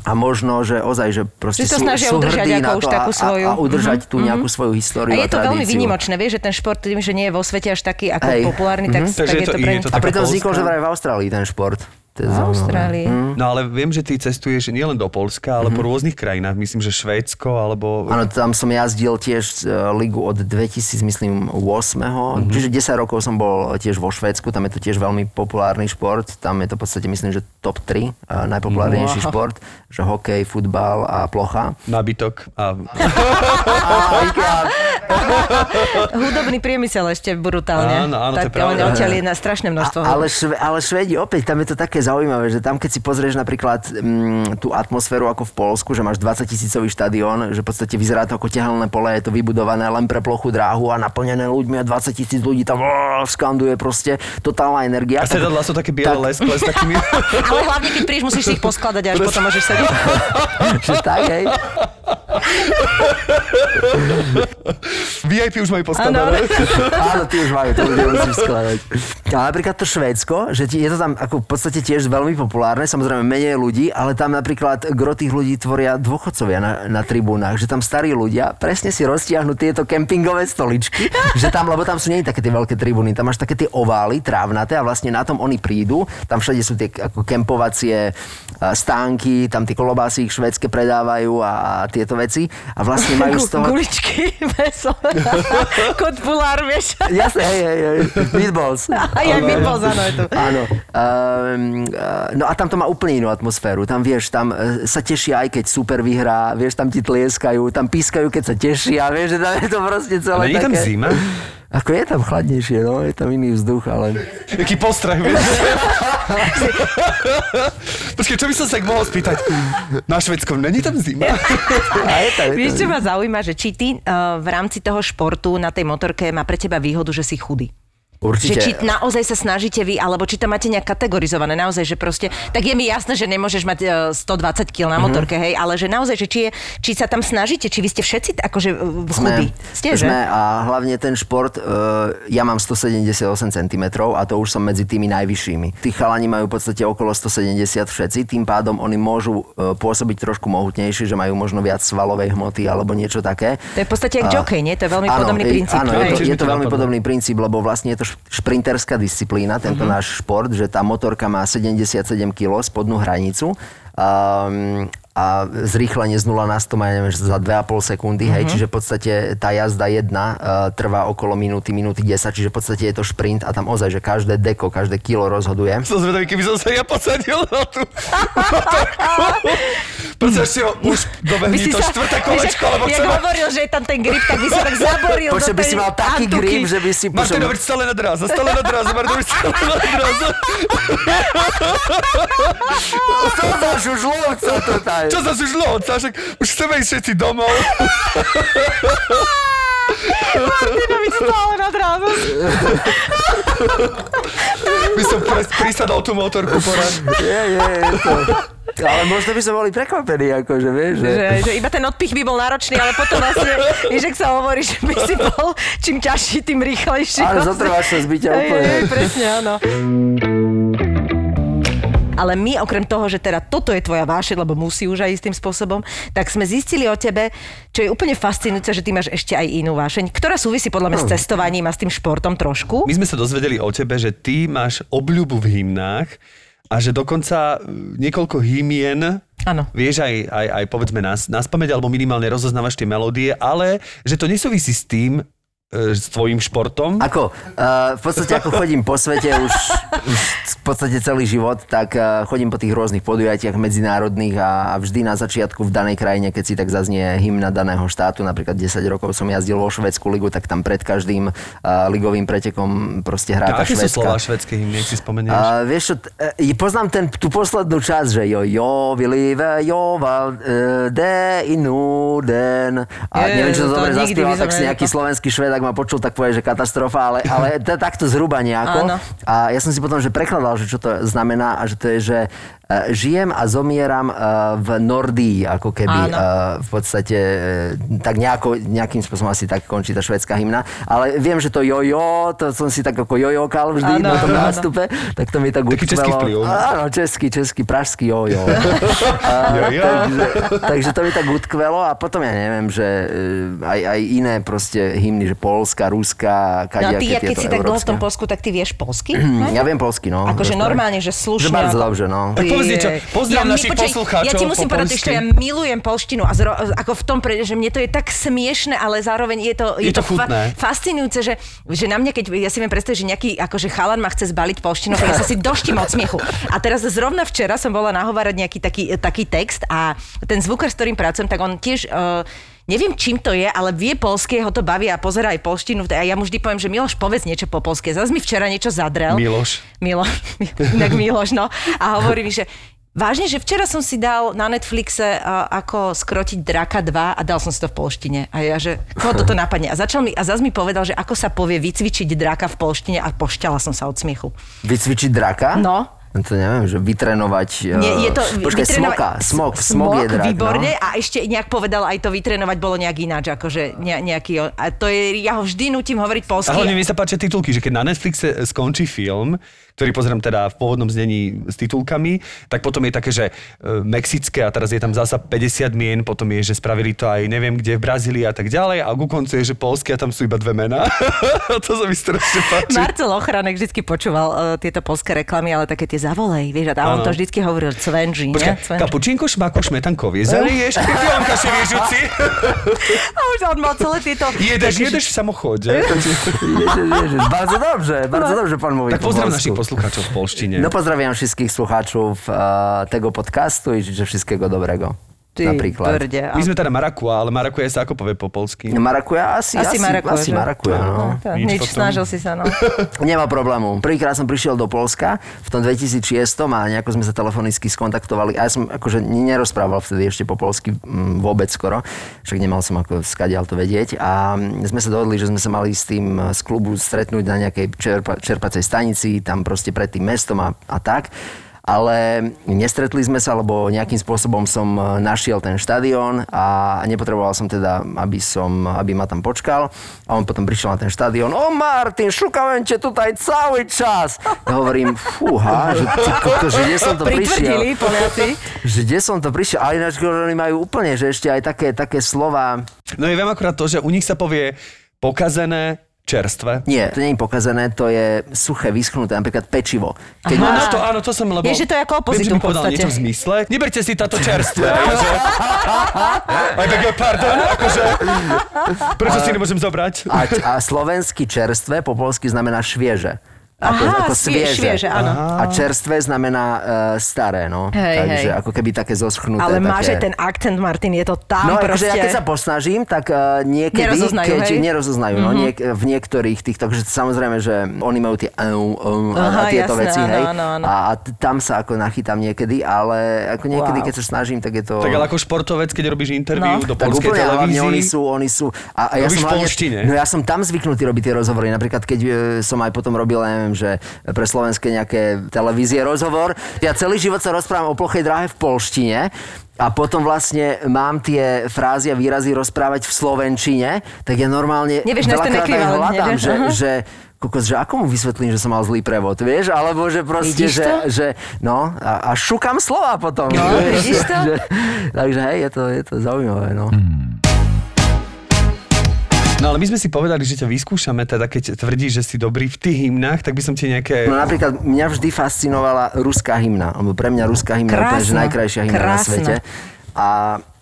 a možno, že ozaj, že proste Že to sú, snažia sú udržať hrdí ako na už takú a, svoju. a, a udržať Mhm, tú nejakú svoju históriu A je to tradíciu. veľmi výnimočné, vieš, že ten šport tým, že nie je vo svete až taký ako Hej. populárny, tak, Takže tak je je to- pre je to A pritom vznikol, že vraj v Austrálii ten šport. To je v zaujímavé. Austrálii. No ale viem, že ty cestuješ nielen do Polska, ale po rôznych krajinách. Myslím, že Švédsko alebo... Áno, tam som jazdil tiež e, ligu od 2000, myslím, 8. Čiže 10 rokov som bol tiež vo Švédsku, tam je to tiež veľmi populárny šport. Tam je to v podstate, myslím, že top 3 e, najpopulárnejší Wow. šport, že hokej, futbal a plocha. Nabytok a... A IKEA, Hudobný priemysel ešte brutálne. Áno, áno, to je tak pravda. oni na strašné množstvo. A, ale, šve, ale Švedi, opäť, tam je to také zaujímavé, že tam keď si pozrieš napríklad mm, tú atmosféru ako v Polsku, že máš 20 tisícový štadión, že v podstate vyzerá to ako tehelné pole, je to vybudované len pre plochu dráhu a naplnené ľuďmi a 20 tisíc ľudí tam ó, skanduje proste totálna energia. A sedadla sú také biele tak- leskle s takými... Ale hlavne, keď prídeš, musíš si ich poskladať až potom môžeš sedieť. že tak, hej. VIP už majú postavené. Áno, ty už majú, to už nemusíš skladať. A napríklad to Švédsko, že je to tam ako v podstate tiež veľmi populárne, samozrejme menej ľudí, ale tam napríklad gro tých ľudí tvoria dôchodcovia na, na tribúnach, že tam starí ľudia presne si roztiahnu tieto kempingové stoličky, že tam, lebo tam sú nie také tie veľké tribúny, tam máš také tie ovály trávnaté a vlastne na tom oni prídu, tam všade sú tie ako kempovacie a, stánky, tam tie kolobásy ich švédske predávajú a, tieto veci a vlastne majú z toho... Guličky, meso. Kot pulár, vieš. Jasne, hej, hej, hej, meatballs. A aj meatballs, áno, je tu. Áno. Um, no a tam to má úplne inú atmosféru. Tam vieš, tam e, sa tešia aj keď super vyhrá, vieš, tam ti tlieskajú, tam pískajú, keď sa tešia, vieš, že tam je to proste celé Ale nie je tam také... zima? Ako je tam chladnejšie, no, je tam iný vzduch, ale... Jaký postrach, vieš? Počkej, čo by som sa tak mohol spýtať? Na Švedskom není tam zima? A je tam, je Vieš, tam. čo ma zaujíma, že či ty uh, v rámci toho športu na tej motorke má pre teba výhodu, že si chudý? Že Určite. či naozaj sa snažíte vy, alebo či to máte nejak kategorizované, naozaj, že proste, tak je mi jasné, že nemôžeš mať e, 120 kg na motorke, hej, ale že naozaj, že či, je, či sa tam snažíte, či vy ste všetci akože e, chudí. Ste, že? sme a hlavne ten šport, uh, ja mám 178 cm a to už som medzi tými najvyššími. Tí chalani majú v podstate okolo 170 všetci, tým pádom oni môžu uh, pôsobiť trošku mohutnejšie, že majú možno viac svalovej hmoty alebo niečo také. To je v podstate jak jockey, nie? To je veľmi áno, podobný princíp. Áno, je to, je to veľmi podobný princíp, lebo vlastne je to šprinterská disciplína, tento náš šport, že tá motorka má 77 kg spodnú hranicu. Um, a zrýchlenie z 0 na 100 má, neviem, že za 2,5 sekundy, hej, čiže v podstate tá jazda jedna uh, trvá okolo minúty, minúty 10, čiže v podstate je to šprint a tam ozaj, že každé deko, každé kilo rozhoduje. Som zvedavý, keby som sa ja posadil na tú. Predstav si ho, už dobehni si to sa- štvrté kolečko, lebo Jak chcem... hovoril, že je tam ten grip, tak by sa tak zaboril Počkaj, do by si mal taký antuky. grip, že by si... Martinovič stále na dráze, stále na dráze, Martinovič stále na dráze. Co za žužlovca to tady? Čo sa už loca, však už chceme ísť všetci domov. Martinovič stále na dráze. By som pres- prisadol tú motorku porad. Je, je, je to. Ale možno by sme boli prekvapení, akože, vieš, že... Že, že iba ten odpich by bol náročný, ale potom vlastne, vieš, ak sa hovorí, že by si bol čím ťažší, tým rýchlejší. Ale zotrváš sa zbyťa úplne. hej, presne, áno. Ale my okrem toho, že teda toto je tvoja vášeň, lebo musí už aj istým spôsobom, tak sme zistili o tebe, čo je úplne fascinujúce, že ty máš ešte aj inú vášeň, ktorá súvisí podľa mňa s cestovaním a s tým športom trošku. My sme sa dozvedeli o tebe, že ty máš obľubu v hymnách a že dokonca e, niekoľko hymien Áno. vieš aj, aj, aj povedzme nás, nás pamäť, alebo minimálne rozoznávaš tie melódie, ale že to nesúvisí s tým, s tvojim športom. Ako, uh, v podstate ako chodím po svete už, už v podstate celý život, tak uh, chodím po tých rôznych podujatiach medzinárodných a, a vždy na začiatku v danej krajine, keď si tak zaznie hymna daného štátu, napríklad 10 rokov som jazdil vo Švedsku ligu, tak tam pred každým uh, ligovým pretekom proste hrá tá aké sú slova švedské hymny, si spomenieš? A vieš čo, t- e, poznám ten, tú poslednú časť, že jo, jo, vilive, jo, val, e, de, inu, den. A Je, neviem, či to to dobre zaspieval, tak si nejaký slovenský šved, ak ma počul, tak povie, že katastrofa, ale, ale to takto zhruba nejako. Áno. A ja som si potom, že prekladal, že čo to znamená a že to je, že Žijem a zomieram e, v Nordii, ako keby Áno. e, v podstate e, tak nejako, nejakým spôsobom asi tak končí tá švedská hymna. Ale viem, že to jojo, to som si tak ako jojokal vždy Áno, na tom nástupe, tak to mi tak Taký český vplyv. Áno, český, český, pražský jojo. A, Jojo. takže, takže to mi tak utkvelo a potom ja neviem, že e, aj, aj iné proste hymny, že Polska, Ruska, No ty, kadejaké ja, keď tieto si tak dlho v európske. tom Polsku, tak ty vieš polsky? Ja viem polsky, no. Akože normálne, že slušne. Že bardzo dobre, no. Tak povedz niečo. Pozdrav mi- našich poslucháčov Ja ti musím po povedať, že ja milujem polštinu a zro, ako v tom, pre, že mne to je tak smiešne, ale zároveň je to, Je to chutné. fascinujúce, že, že na mňa, keď ja si viem predstaviť, že nejaký akože chalan ma chce zbaliť polštinu, tak ja sa si doštím od smiechu. A teraz zrovna včera som bola nahovárať nejaký taký, taký text a ten zvukár, s ktorým pracujem, tak on tiež... Uh, Neviem, čím to je, ale vie polské, ho to baví a pozerá aj polštinu. A ja mu vždy poviem, že Miloš, povedz niečo po polsky. Zas mi včera niečo zadrel. Miloš. Miloš, inak Miloš, no. A hovorí mi, že vážne, že včera som si dal na Netflixe uh, ako skrotiť Draka 2 a dal som si to v polštine. A ja, že koho toto napadne? A začal mi, a zase mi povedal, že ako sa povie vycvičiť draka v polštine a pošťala som sa od smiechu. Vycvičiť draka? No. To neviem, že vytrenovať... Nie, je to eh, Počkaj, vytrenovať- smoka. Smok, smok, je drak, výborne no. a ešte nejak povedal aj to vytrenovať bolo nejak ináč, akože ne, nejaký, a to je, ja ho vždy nutím hovoriť A polsky. hlavne mi sa páčia titulky, že keď na Netflixe skončí film, ktorý pozerám teda v pôvodnom znení s titulkami, tak potom je také, že e, mexické a teraz je tam zasa 50 mien, potom je, že spravili to aj neviem kde v Brazílii a tak ďalej a ku koncu je, že polské a tam sú iba dve mená. to sa mi strašne páči. Marcel Ochranek vždy počúval uh, tieto polské reklamy, ale také tie zavolej, vieš, a on to vždycky hovoril Cvenži? Počkaj, Cvenži. kapučínko, šmáko, šmetankovi, zaliješ, pionka si. A už on mal celé tieto... Jedeš, jedeš v samochode. Ježiš, ježiš, bardzo dobrze, bardzo dobrze pan mówi Tak po pozdrav polsku. Polštine. No pozdrawiam wszystkich słuchaczów e, tego podcastu i życzę wszystkiego dobrego. Ty napríklad. brde. My sme teda Marakua, ale Marakua sa ako povie po polsky? Marakuja? Asi, Asi asi, Marakuja, asi? Marakuja, no. No, to, Nič nič, snažil si sa, no. Nemá problému. Prvýkrát som prišiel do Polska v tom 2006 a nejako sme sa telefonicky skontaktovali. A ja som akože nerozprával vtedy ešte po polsky mm, vôbec skoro. Však nemal som ako skadiaľ to vedieť. A mm, sme sa dohodli, že sme sa mali s tým e, z klubu stretnúť na nejakej čerpa, čerpacej stanici, tam proste pred tým mestom a, a tak. Ale nestretli sme sa, lebo nejakým spôsobom som e, našiel ten štadión a nepotreboval som teda, aby, som, aby ma tam počkal. A on potom prišiel na ten štadión. O Martin, šukałem ťa tutaj cały čas. Ja hovorím, fúha, že, koko, že kde som to prišiel. Poliaci. Že kde som to prišiel. A ináč že oni majú úplne, že ešte aj také, také slova. No ja viem akurát to, že u nich sa povie pokazené, čerstvé. Nie, to nie je pokazené, to je suché, vyschnuté, napríklad pečivo. Keď No Aha. áno, to, áno, to som, lebo... Je, že to je ako Viem, že opozitum mi v povedal podstate. niečo v zmysle. Neberte si táto čerstvé. že... Aj tak, pardon, akože... Prečo si nemôžem zobrať? A, a slovenský čerstvé po polsky znamená švieže. Aha, svie- svieže, áno. A čerstvé znamená uh, staré, no. Hej, Takže hej. ako keby také zoschnuté. Ale máš také... aj ten akcent, Martin, je to tam No, proste. akože ja keď sa posnažím, tak uh, niekedy... Nerozoznajú, keď, hej? Mhm. Nerozoznajú, no, niek- v niektorých týchto, takže samozrejme, že oni majú tie au, a, Aha, a tieto jasné, veci, áno, hej. áno, áno. A, a tam sa ako nachytám niekedy, ale ako niekedy, Wow. keď sa snažím, tak je to... Tak ale ako športovec, keď robíš interviu No. do Tak polskej úplne, televízii... oni sú, oni sú. A, a ja som hlavne? No ja som tam zvyknutý robiť tie rozhovory. Napríklad, keď e, som aj potom robil, ja neviem, že pre slovenské nejaké televízie rozhovor. Ja celý život sa rozprávam o plochej dráhe v polštine a potom vlastne mám tie frázy a výrazy rozprávať v slovenčine, tak ja normálne Nevieš veľakrát aj hľadám, nevieš? že, Aha. že kokos, že ako mu vysvetlím, že som mal zlý prevod, vieš? Alebo že proste, že, že, no, a, a šukám slova potom. No, vieš? vidíš to? Že, takže hej, je to, je to zaujímavé, no. No ale my sme si povedali, že ťa vyskúšame, teda keď tvrdíš, že si dobrý v tých hymnách, tak by som ti nejaké... No napríklad mňa vždy fascinovala ruská hymna, lebo pre mňa ruská hymna je Krásna. najkrajšia hymna na Krásna. svete. A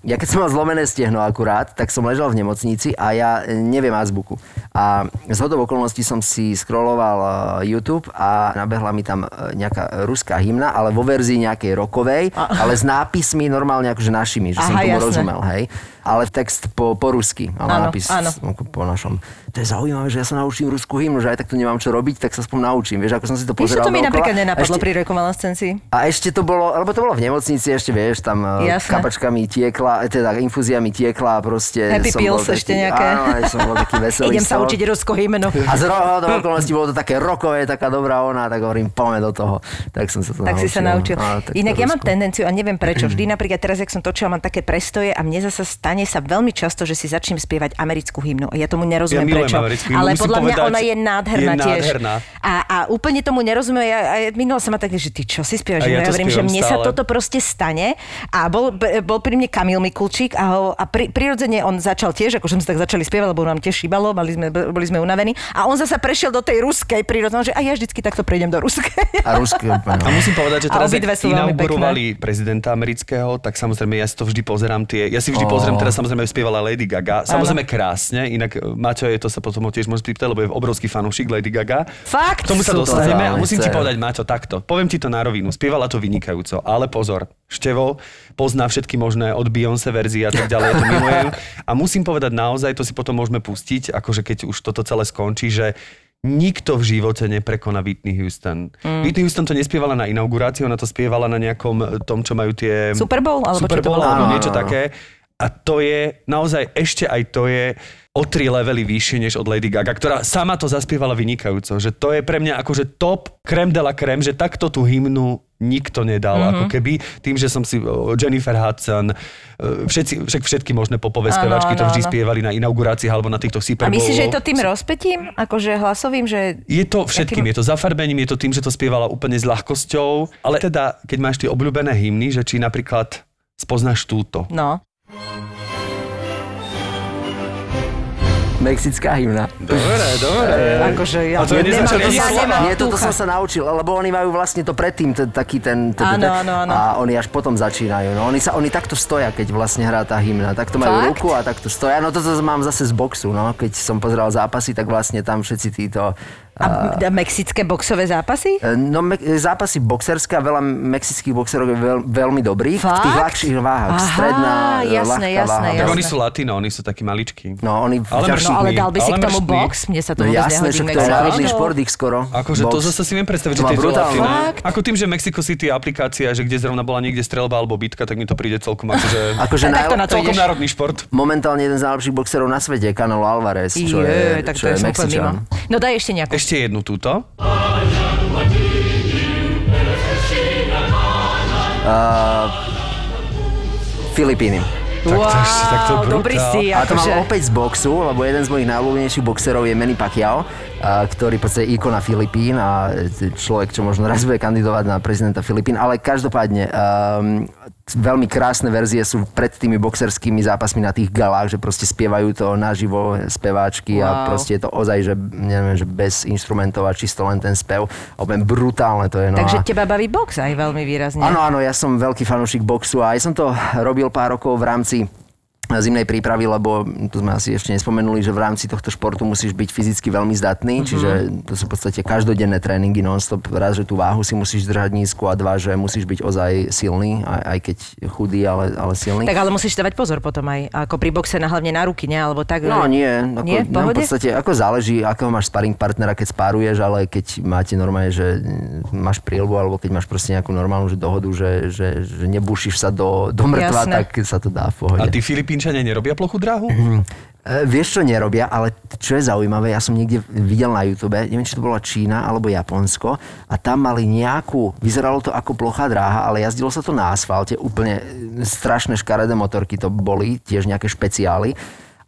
ja keď som mal zlomené stehno akurát, tak som ležal v nemocnici a ja e, neviem azbuku. A z hodou okolností som si scrolloval e, YouTube a nabehla mi tam e, nejaká ruská hymna, ale vo verzii nejakej rokovej, ale s nápismi normálne akože našimi, že som Aha, tomu jasné. rozumel, hej. A ale text po, po rusky. Ale Áno, nápis áno. po našom. To je zaujímavé, že ja sa naučím ruskú hymnu, že aj tak tu nemám čo robiť, tak sa aspoň naučím. Vieš, ako som si to pozeral to mi dookola. napríklad nenapadlo Ešte- pri rekonvalescencii? a ešte to bolo, lebo to bolo v nemocnici, ešte vieš, tam e, Jasné. kapačkami tiekla, e, teda infúziami tiekla a proste Happy som pills bol taký, ešte nejaké. Áno, som bol taký veselý. Idem sa učiť ruskú hymnu. A z do okolností bolo to také rokové, taká dobrá ona, tak hovorím, poďme do toho. Tak som sa to Tak naučil. si sa naučil. Á, tak Inak ja mám tendenciu, a neviem prečo, vždy napríklad teraz, jak som točila, mám také prestoje a mne zasa stane sa veľmi často, že si začnem spievať americkú hymnu. A ja tomu nerozumiem Ja prečo. Ale podľa mňa povedať, ona je nádherná je tiež. nádherná. A, a úplne tomu nerozumiem. Ja, a minula sa ma tak, že ty čo si spievaš? Ja ja to hovorím, že mne sa stále. toto proste stane. A bol, bol pri mne Kamil Mikulčík a, ho, a pri, prirodzene on začal tiež, akože sme sa tak začali spievať, lebo nám tiež šíbalo, mali sme, boli sme unavení. A on zasa prešiel do tej ruskej prirodzene, že a ja vždycky takto prejdem do ruskej. A ruské úplne. A musím povedať, že teraz, inaugurovali prezidenta amerického, tak samozrejme ja si to vždy pozerám tie, ja si vždy Oh. pozriem, teraz samozrejme spievala Lady Gaga, samozrejme krásne, inak e, Maťo je to sa potom tiež môže spýtať, lebo je obrovský fanúšik Lady Gaga. Fakt? K tomu sa to dostaneme a musím ti povedať, Maťo, takto. Poviem ti to na rovinu. Spievala to vynikajúco, ale pozor, Števo pozná všetky možné od Beyoncé verzie a tak ďalej, ja to milujem. A musím povedať naozaj, to si potom môžeme pustiť, akože keď už toto celé skončí, že Nikto v živote neprekoná Whitney Houston. Mm. Whitney Houston to nespievala na inaugurácii, ona to spievala na nejakom e, tom, čo majú tie... Super Bowl? Alebo Super čo to Bowl, bolo? alebo Áno, niečo také. A to je naozaj ešte aj to je o tri levely vyššie než od Lady Gaga, ktorá sama to zaspievala vynikajúco. Že to je pre mňa akože top krem de la krem, že takto tú hymnu nikto nedal. Mhm. Mm-hmm. Ako keby tým, že som si Jennifer Hudson, e, všetci, však všetky možné popové spevačky to vždy áno. spievali na inauguráciách alebo na týchto Super A myslíš, že je to tým rozpetím? Akože hlasovým, že... Je to všetkým, je to zafarbením, je to tým, že to spievala úplne s ľahkosťou, ale teda, keď máš tie obľúbené hymny, že či napríklad spoznáš túto. No. Mexická hymna. Dobre, dobre. Akože ja A to je nemám- nezačali to ani slova. nemám Nie, toto som sa naučil, lebo oni majú vlastne to predtým, ten, taký ten... ten- Áno, ten- áno, áno. A oni až potom začínajú. No, oni, sa, oni takto stoja, keď vlastne hrá tá hymna. Takto majú Fakt? ruku a takto stoja. No toto mám zase z boxu, no. Keď som pozeral zápasy, tak vlastne tam všetci títo... A mexické boxové zápasy? E, No, me- zápasy boxerské a veľa mexických boxerov je veľ, veľmi dobrých. V tých Fakt? ľahších váhach. Aha, stredná, e, jasné, ľahká jasné, váha. Tak jasné. oni sú latino, oni sú takí maličkí. No, oni Ale No ale dal by si Ale k tomu mrštný. box? Mne sa to No vôbec jasné, nehodí. to je národný šport ich skoro. Akože to zase si viem predstaviť, že To má tie brutálne. latino. Fakt? Ako tým, že Mexico City je aplikácia, že kde zrovna bola niekde strelba alebo bitka, tak mi to príde celkom akože... Akože naj... na to celkom ideš. národný šport. momentálne jeden z najlepších boxerov na svete, Canelo Alvarez, čo je, Je, tak čo to je. Mexičan. No daj ešte nejakú. Ešte jednu túto. Uh, Filipíny. Tak to ešte- tak to dobrý si, A to akože... mám opäť z boxu, lebo jeden z mojich najľúbenejších boxerov je Manny Pacquiao, ktorý v podstate je ikona Filipín a e, človek, čo možno raz bude kandidovať na prezidenta Filipín, ale každopádne um, veľmi krásne verzie sú pred tými boxerskými zápasmi na tých galách, že proste spievajú to naživo speváčky a Wow. proste je to ozaj, že, neviem, že bez instrumentov a čisto len ten spev. Opäť brutálne to je. No Takže a... teba baví box aj veľmi výrazne. Áno, áno, ja som veľký fanúšik boxu a aj som to robil pár rokov v rámci zimnej prípravy, lebo tu sme asi ešte nespomenuli, že v rámci tohto športu musíš byť fyzicky veľmi zdatný, mm-hmm. čiže to sú v podstate každodenné tréningy non-stop. Raz, že tú váhu si musíš držať nízku a dva, že musíš byť ozaj silný, aj, aj keď chudý, ale, ale silný. Tak ale musíš dávať pozor potom aj, ako pri boxe na hlavne na ruky, ne? Alebo tak. No nie, ako, Nie? V no, v podstate ako záleží, akého máš sparring partnera, keď spáruješ, ale keď máte normálne, že máš prílbu, alebo keď máš proste nejakú normálnu že dohodu, že, že, že nebúšiš sa do, do mŕtva, tak sa to dá v pohode. A tí Filipínčania nerobia plochu dráhu? E, Vieš, čo nerobia, ale čo je zaujímavé, ja som niekde videl na YouTube, neviem, či to bola Čína alebo Japonsko, a tam mali nejakú, vyzeralo to ako plochá dráha, ale jazdilo sa to na asfalte, úplne e, strašné škaredé motorky to boli, tiež nejaké špeciály.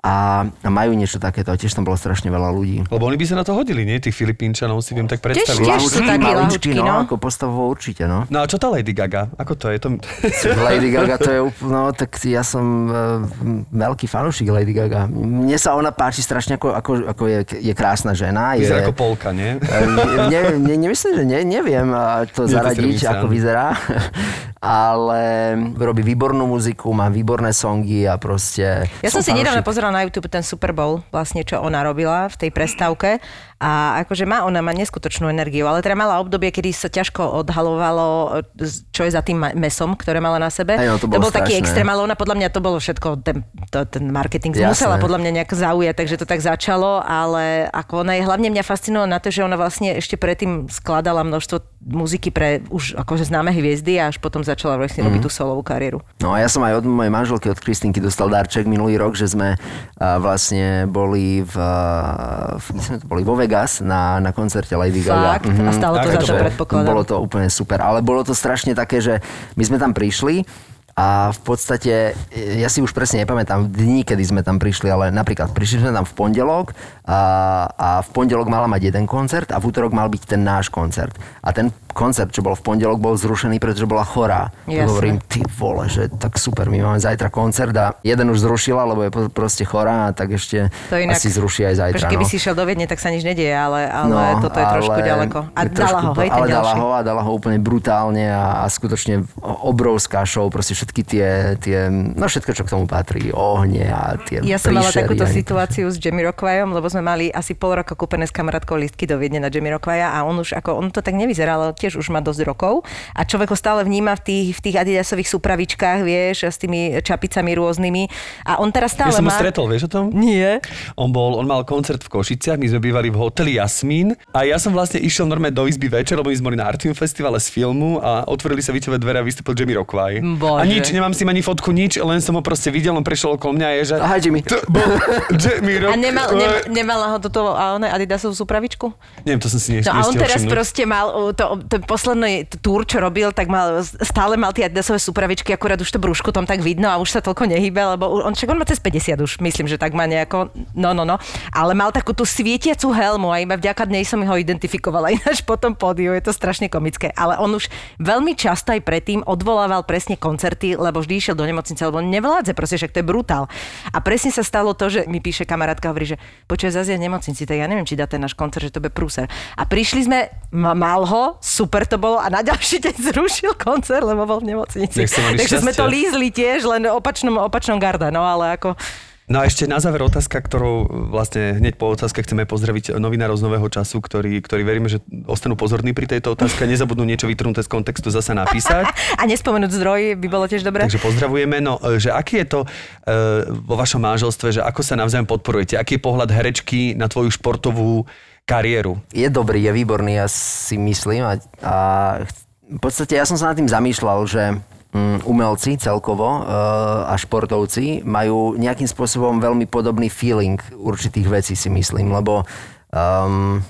A majú niečo takéto, tiež tam bolo strašne veľa ľudí. Lebo oni by sa na to hodili, nie? Tých Filipínčanov si viem tak predstaviť. tiež sú takí lahučky, no, no. ako postavovo určite, no. No a čo tá Lady Gaga? Ako to je? To... Lady Gaga to je úplne, no tak ja som uh, veľký fanúšik Lady Gaga. Mne sa ona páči strašne, ako, ako, ako je, je krásna žena. Je, Vyzerá ako polka, nie? Eh, ne, ne, nemyslím, že ne, neviem a to Nie, to zaradiť, strmica, ako vyzerá, ale robí výbornú muziku, má výborné songy a proste... Ja som si fanúšik. nedávno pozerala na YouTube ten Super Bowl, vlastne čo ona robila v tej prestávke A akože má, ona má neskutočnú energiu, ale teda mala obdobie, kedy sa ťažko odhalovalo, čo je za tým mesom, ktoré mala na sebe. No, to to bolo bol taký strašné. extrém, ale ona podľa mňa to bolo všetko, ten, to, ten marketing Jasné. musela podľa mňa nejak zaujať, takže to tak začalo, ale ako ona je, hlavne mňa fascinovalo na to, že ona vlastne ešte predtým skladala množstvo muziky pre už akože známe hviezdy a až potom začala vlastne robiť tú solovú kariéru. No a ja som aj od mojej manželky, od Kristinky dostal darček minulý rok, že sme a, vlastne boli v, v my sme to boli vo Vegas na, na koncerte Lady Gaga. Fakt? A stálo to Aké za to predpokladám. Bolo to úplne super, ale bolo to strašne také, že my sme tam prišli a v podstate, ja si už presne nepamätám dní, kedy sme tam prišli, ale napríklad prišli sme tam v pondelok a, a v pondelok mala mať jeden koncert a v útorok mal byť ten náš koncert. A ten koncert, čo bol v pondelok, bol zrušený, pretože bola chorá. Jasné. Tak hovorím, ty vole, že tak super, my máme zajtra koncert a jeden už zrušila, lebo je proste chorá tak ešte To inak, asi zruší aj zajtra. Akože keby no. si išiel do Viedne, tak sa nič nedieje, ale, ale toto je trošku ale ďaleko. A dala ho, hej, ale dala ho a dala ho úplne brutálne a, a skutočne obrovská show, proste všetky tie, tie, no všetko, čo k tomu patrí, ohne a tie Ja som mala takúto situáciu s Jamie Rockwayom, lebo sme mali asi pol roka kúpené s kamarátkou listky do Viedne na Jamie Rockwaya a on už ako, on to tak nevyzerá, ale tiež už má dosť rokov a človek ho stále vníma v tých, v tých adidasových súpravičkách, vieš, s tými čapicami rôznymi a on teraz stále Ja som ho má... stretol, vieš o tom? Nie. On, bol, on mal koncert v Košiciach, my sme bývali v hoteli Jasmín a ja som vlastne išiel normálne do izby večer, lebo my sme boli na Artium festivale z filmu a otvorili sa výťové dvere a vystúpil Jamie Rockway. Bože. A nič, nemám si ani fotku, nič, len som ho proste videl, on prešiel okolo mňa a je, že... Ahoj, Jimmy. To bol Jamie A Rockway. nemal, ne, nemala ho toto a one Adidasovú súpravičku? Neviem, to som si neš- No a on teraz všimnúť. proste mal, uh, to, ten posledný túr, čo robil, tak mal, stále mal tie adidasové súpravičky, akurát už to brúško tam tak vidno a už sa toľko nehybe, lebo on, však on má cez 50 už, myslím, že tak má nejako, no, no, no. Ale mal takú tú svietiacu helmu a iba vďaka nej som ho identifikovala ináč po tom pódiu, je to strašne komické. Ale on už veľmi často aj predtým odvolával presne koncerty, lebo vždy išiel do nemocnice, lebo nevládze, proste však to je brutál. A presne sa stalo to, že mi píše kamarátka, hovorí, že počuje zase v nemocnici, tak ja neviem, či dá ten náš koncert, že to bude prúser. A prišli sme, ma- mal ho, super to bolo a na ďalší deň zrušil koncert, lebo bol v nemocnici. Takže sme to šťastie. lízli tiež, len opačnom, opačnom garda, no ale ako... No a ešte na záver otázka, ktorou vlastne hneď po otázke chceme pozdraviť novinárov z Nového času, ktorí, ktorí veríme, že ostanú pozorní pri tejto otázke a nezabudnú niečo vytrhnuté z kontextu zase napísať. A nespomenúť zdroj by bolo tiež dobré. Takže pozdravujeme. No, e, že aký je to e, vo vašom manželstve, že ako sa navzájom podporujete? Aký je pohľad herečky na tvoju športovú kariéru? je dobrý, je výborný, ja si myslím. A, a v podstate ja som sa nad tým zamýšľal, že umelci celkovo e, a športovci majú nejakým spôsobom veľmi podobný feeling určitých vecí, si myslím, lebo um,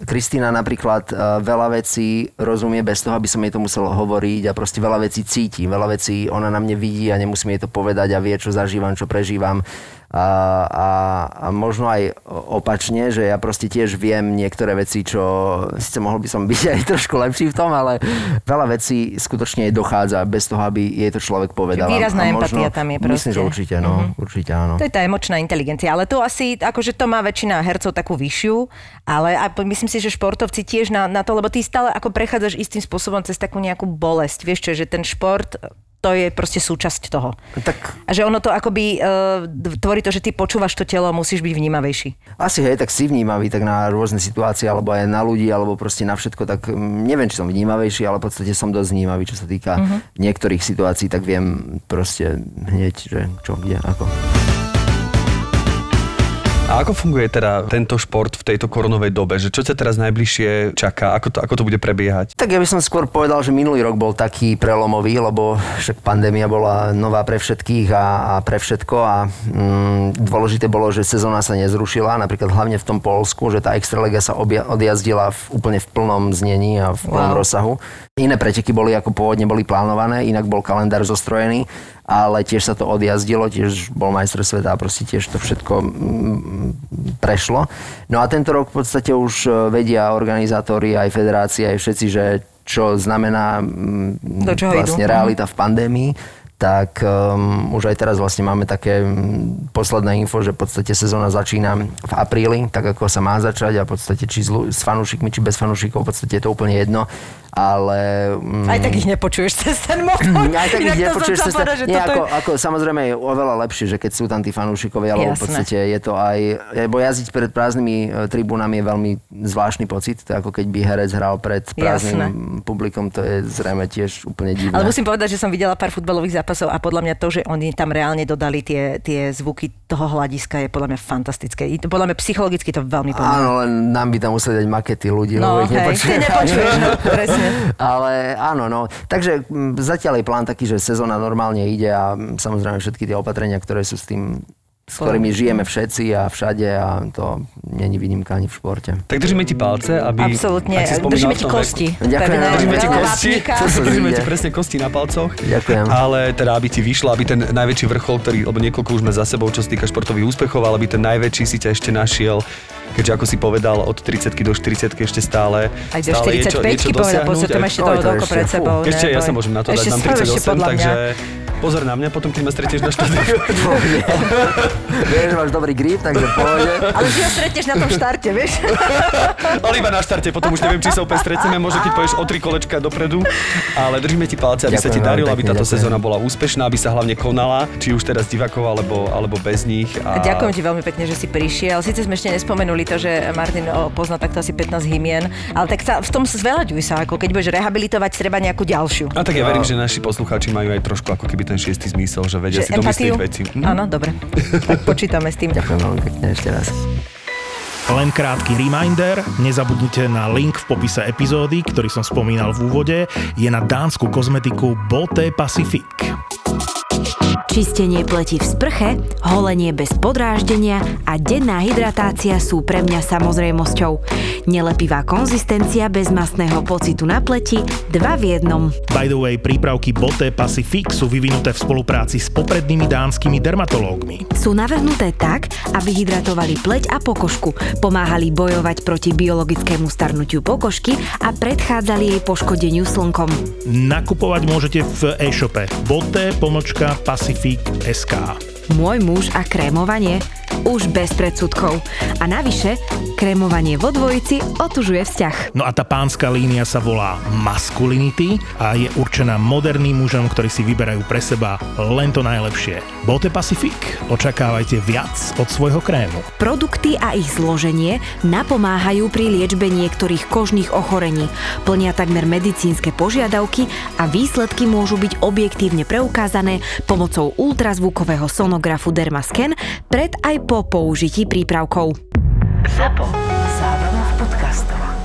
Kristýna napríklad uh, veľa vecí rozumie bez toho, aby som jej to musel hovoriť a proste veľa vecí cíti, veľa vecí ona na mne vidí a nemusím jej to povedať a vie, čo zažívam, čo prežívam. A, a, a možno aj opačne, že ja proste tiež viem niektoré veci, čo síce mohol by som byť aj trošku lepší v tom, ale veľa vecí skutočne jej dochádza bez toho, aby jej to človek povedal. Výrazná A empatia tam je Myslím, že proste. určite, no, Mhm. určite áno. To je tá emočná inteligencia, ale to asi, akože to má väčšina hercov takú vyššiu, ale a myslím si, že športovci tiež na, na to, lebo ty stále ako prechádzaš istým spôsobom cez takú nejakú bolesť, vieš čo, že ten šport to je proste súčasť toho. Tak A že ono to akoby uh, tvorí to, že ty počúvaš to telo musíš byť vnímavejší. Asi hej, tak si vnímavý tak na rôzne situácie, alebo aj na ľudí, alebo proste na všetko, tak mm, neviem, či som vnímavejší, ale v podstate som dosť vnímavý, čo sa týka uh-huh. niektorých situácií, tak viem proste hneď, že čo, kde, ako. A ako funguje teda tento šport v tejto koronovej dobe? Že čo sa teraz najbližšie čaká? Ako to, ako to bude prebiehať? Tak ja by som skôr povedal, že minulý rok bol taký prelomový, lebo však pandémia bola nová pre všetkých a, a pre všetko a mm, dôležité bolo, že sezóna sa nezrušila, napríklad hlavne v tom Polsku, že tá Extralega sa obja- odjazdila v, úplne v plnom znení a v plnom Wow. rozsahu. Iné preteky boli ako pôvodne boli plánované, inak bol kalendár zostrojený, ale tiež sa to odjazdilo, tiež bol majster sveta a proste tiež to všetko mm, prešlo. No a tento rok v podstate už e, vedia organizátori, aj federácie, aj všetci, že čo znamená mm, Do čoho vlastne idú. realita v pandémii, tak um, už aj teraz vlastne máme také mm, posledné info, že v podstate sezóna začína v apríli, tak ako sa má začať a v podstate či s, s fanúšikmi, či bez fanúšikov, v podstate je to úplne jedno. Ale... mm, Aj tak ich nepočuješ cez ten motor. aj tak Inak ich nepočuješ cez ten- že Nie, ako, je... ako, samozrejme je oveľa lepšie, že keď sú tam tí fanúšikovia, lebo v Jasné. podstate je to aj... Lebo jazdiť pred prázdnymi e, tribúnami je veľmi zvláštny pocit. To ako keď by herec hral pred prázdnym publikom, to je zrejme tiež úplne divné. Ale musím povedať, že som videla pár futbalových zápasov a podľa mňa to, že oni tam reálne dodali tie, tie zvuky toho hľadiska je podľa mňa fantastické. To- Podľa mňa psychologicky to veľmi pomáha. Áno, len nám by tam museli dať makety ľudí, No, lebo ich hej, nepočujeme. ty nepočuješ. Ale áno, no. Takže m, zatiaľ je plán taký, že sezóna normálne ide a m, samozrejme všetky tie opatrenia, ktoré sú s tým s ktorými žijeme všetci a všade a to není výnimka ani v športe. Tak držíme ti palce, aby... Absolútne. ak si Držíme ti kosti. Ďakujem Držíme ti kosti, držíme ti presne kosti na palcoch. Ďakujem. Ale teda, aby ti vyšlo, aby ten najväčší vrchol, ktorý, lebo niekoľko už sme za sebou, čo sa týka športových úspechov, ale aby ten najväčší si ťa ešte našiel, keďže ako si povedal, od 30 do 40 ešte stále, Aj do stále je čo, 45 niečo povedať, dosiahnuť. potom ešte toho to toľko ešte, pred sebou. Ešte ja sa môžem na to dať, mám stále, ešte 38, podľa mňa. takže pozor na mňa, potom keď ma stretieš na štadióne. Vieš, že máš dobrý grip, takže pohode. Ale ty ho stretneš na tom štarte, vieš? Ale iba na štarte, potom už neviem, či sa opäť stretneme, možno keď poješ o tri kolečka dopredu, ale držíme ti palce, aby sa Ďakujem ti darilo, aby táto ďakujem. sezóna bola úspešná, aby sa hlavne konala, či už teraz divakov alebo, alebo bez nich. A... Ďakujem ti veľmi pekne, že si prišiel. Sice sme ešte nespomenuli to, že Martin pozná takto asi 15 hymien, ale tak sa, v tom zveľaďuj sa, ako keď budeš rehabilitovať, treba nejakú ďalšiu. A tak ja verím, že naši poslucháči majú aj trošku ako keby ten šiestý zmysel, že vedia si domyslieť veci. Hm? Áno, dobre. Tak počítame s tým. Ďakujem veľmi pekne ešte raz. Len krátky reminder, nezabudnite na link v popise epizódy, ktorý som spomínal v úvode, je na dánsku kozmetiku Boté Pacific. Čistenie pleti v sprche, holenie bez podráždenia a denná hydratácia sú pre mňa samozrejmosťou. Nelepivá konzistencia bez masného pocitu na pleti, dva v jednom. By the way, prípravky Boté Pacific sú vyvinuté v spolupráci s poprednými dánskymi dermatológmi. Sú navrhnuté tak, aby hydratovali pleť a pokožku, pomáhali bojovať proti biologickému starnutiu pokožky a predchádzali jej poškodeniu slnkom. Nakupovať môžete v e-shope boté pomočka Pacific SK. Môj muž a krémovanie už bez predsudkov. A navyše, krémovanie vo dvojici otužuje vzťah. No a tá pánska línia sa volá Masculinity a je určená moderným mužom, ktorí si vyberajú pre seba len to najlepšie. Bote Pacific, očakávajte viac od svojho krému. Produkty a ich zloženie napomáhajú pri liečbe niektorých kožných ochorení, plnia takmer medicínske požiadavky a výsledky môžu byť objektívne preukázané pomocou ultrazvukového sonografu Dermascan pred aj po použití prípravkov. ZAPO. Zábrná v podcastovách.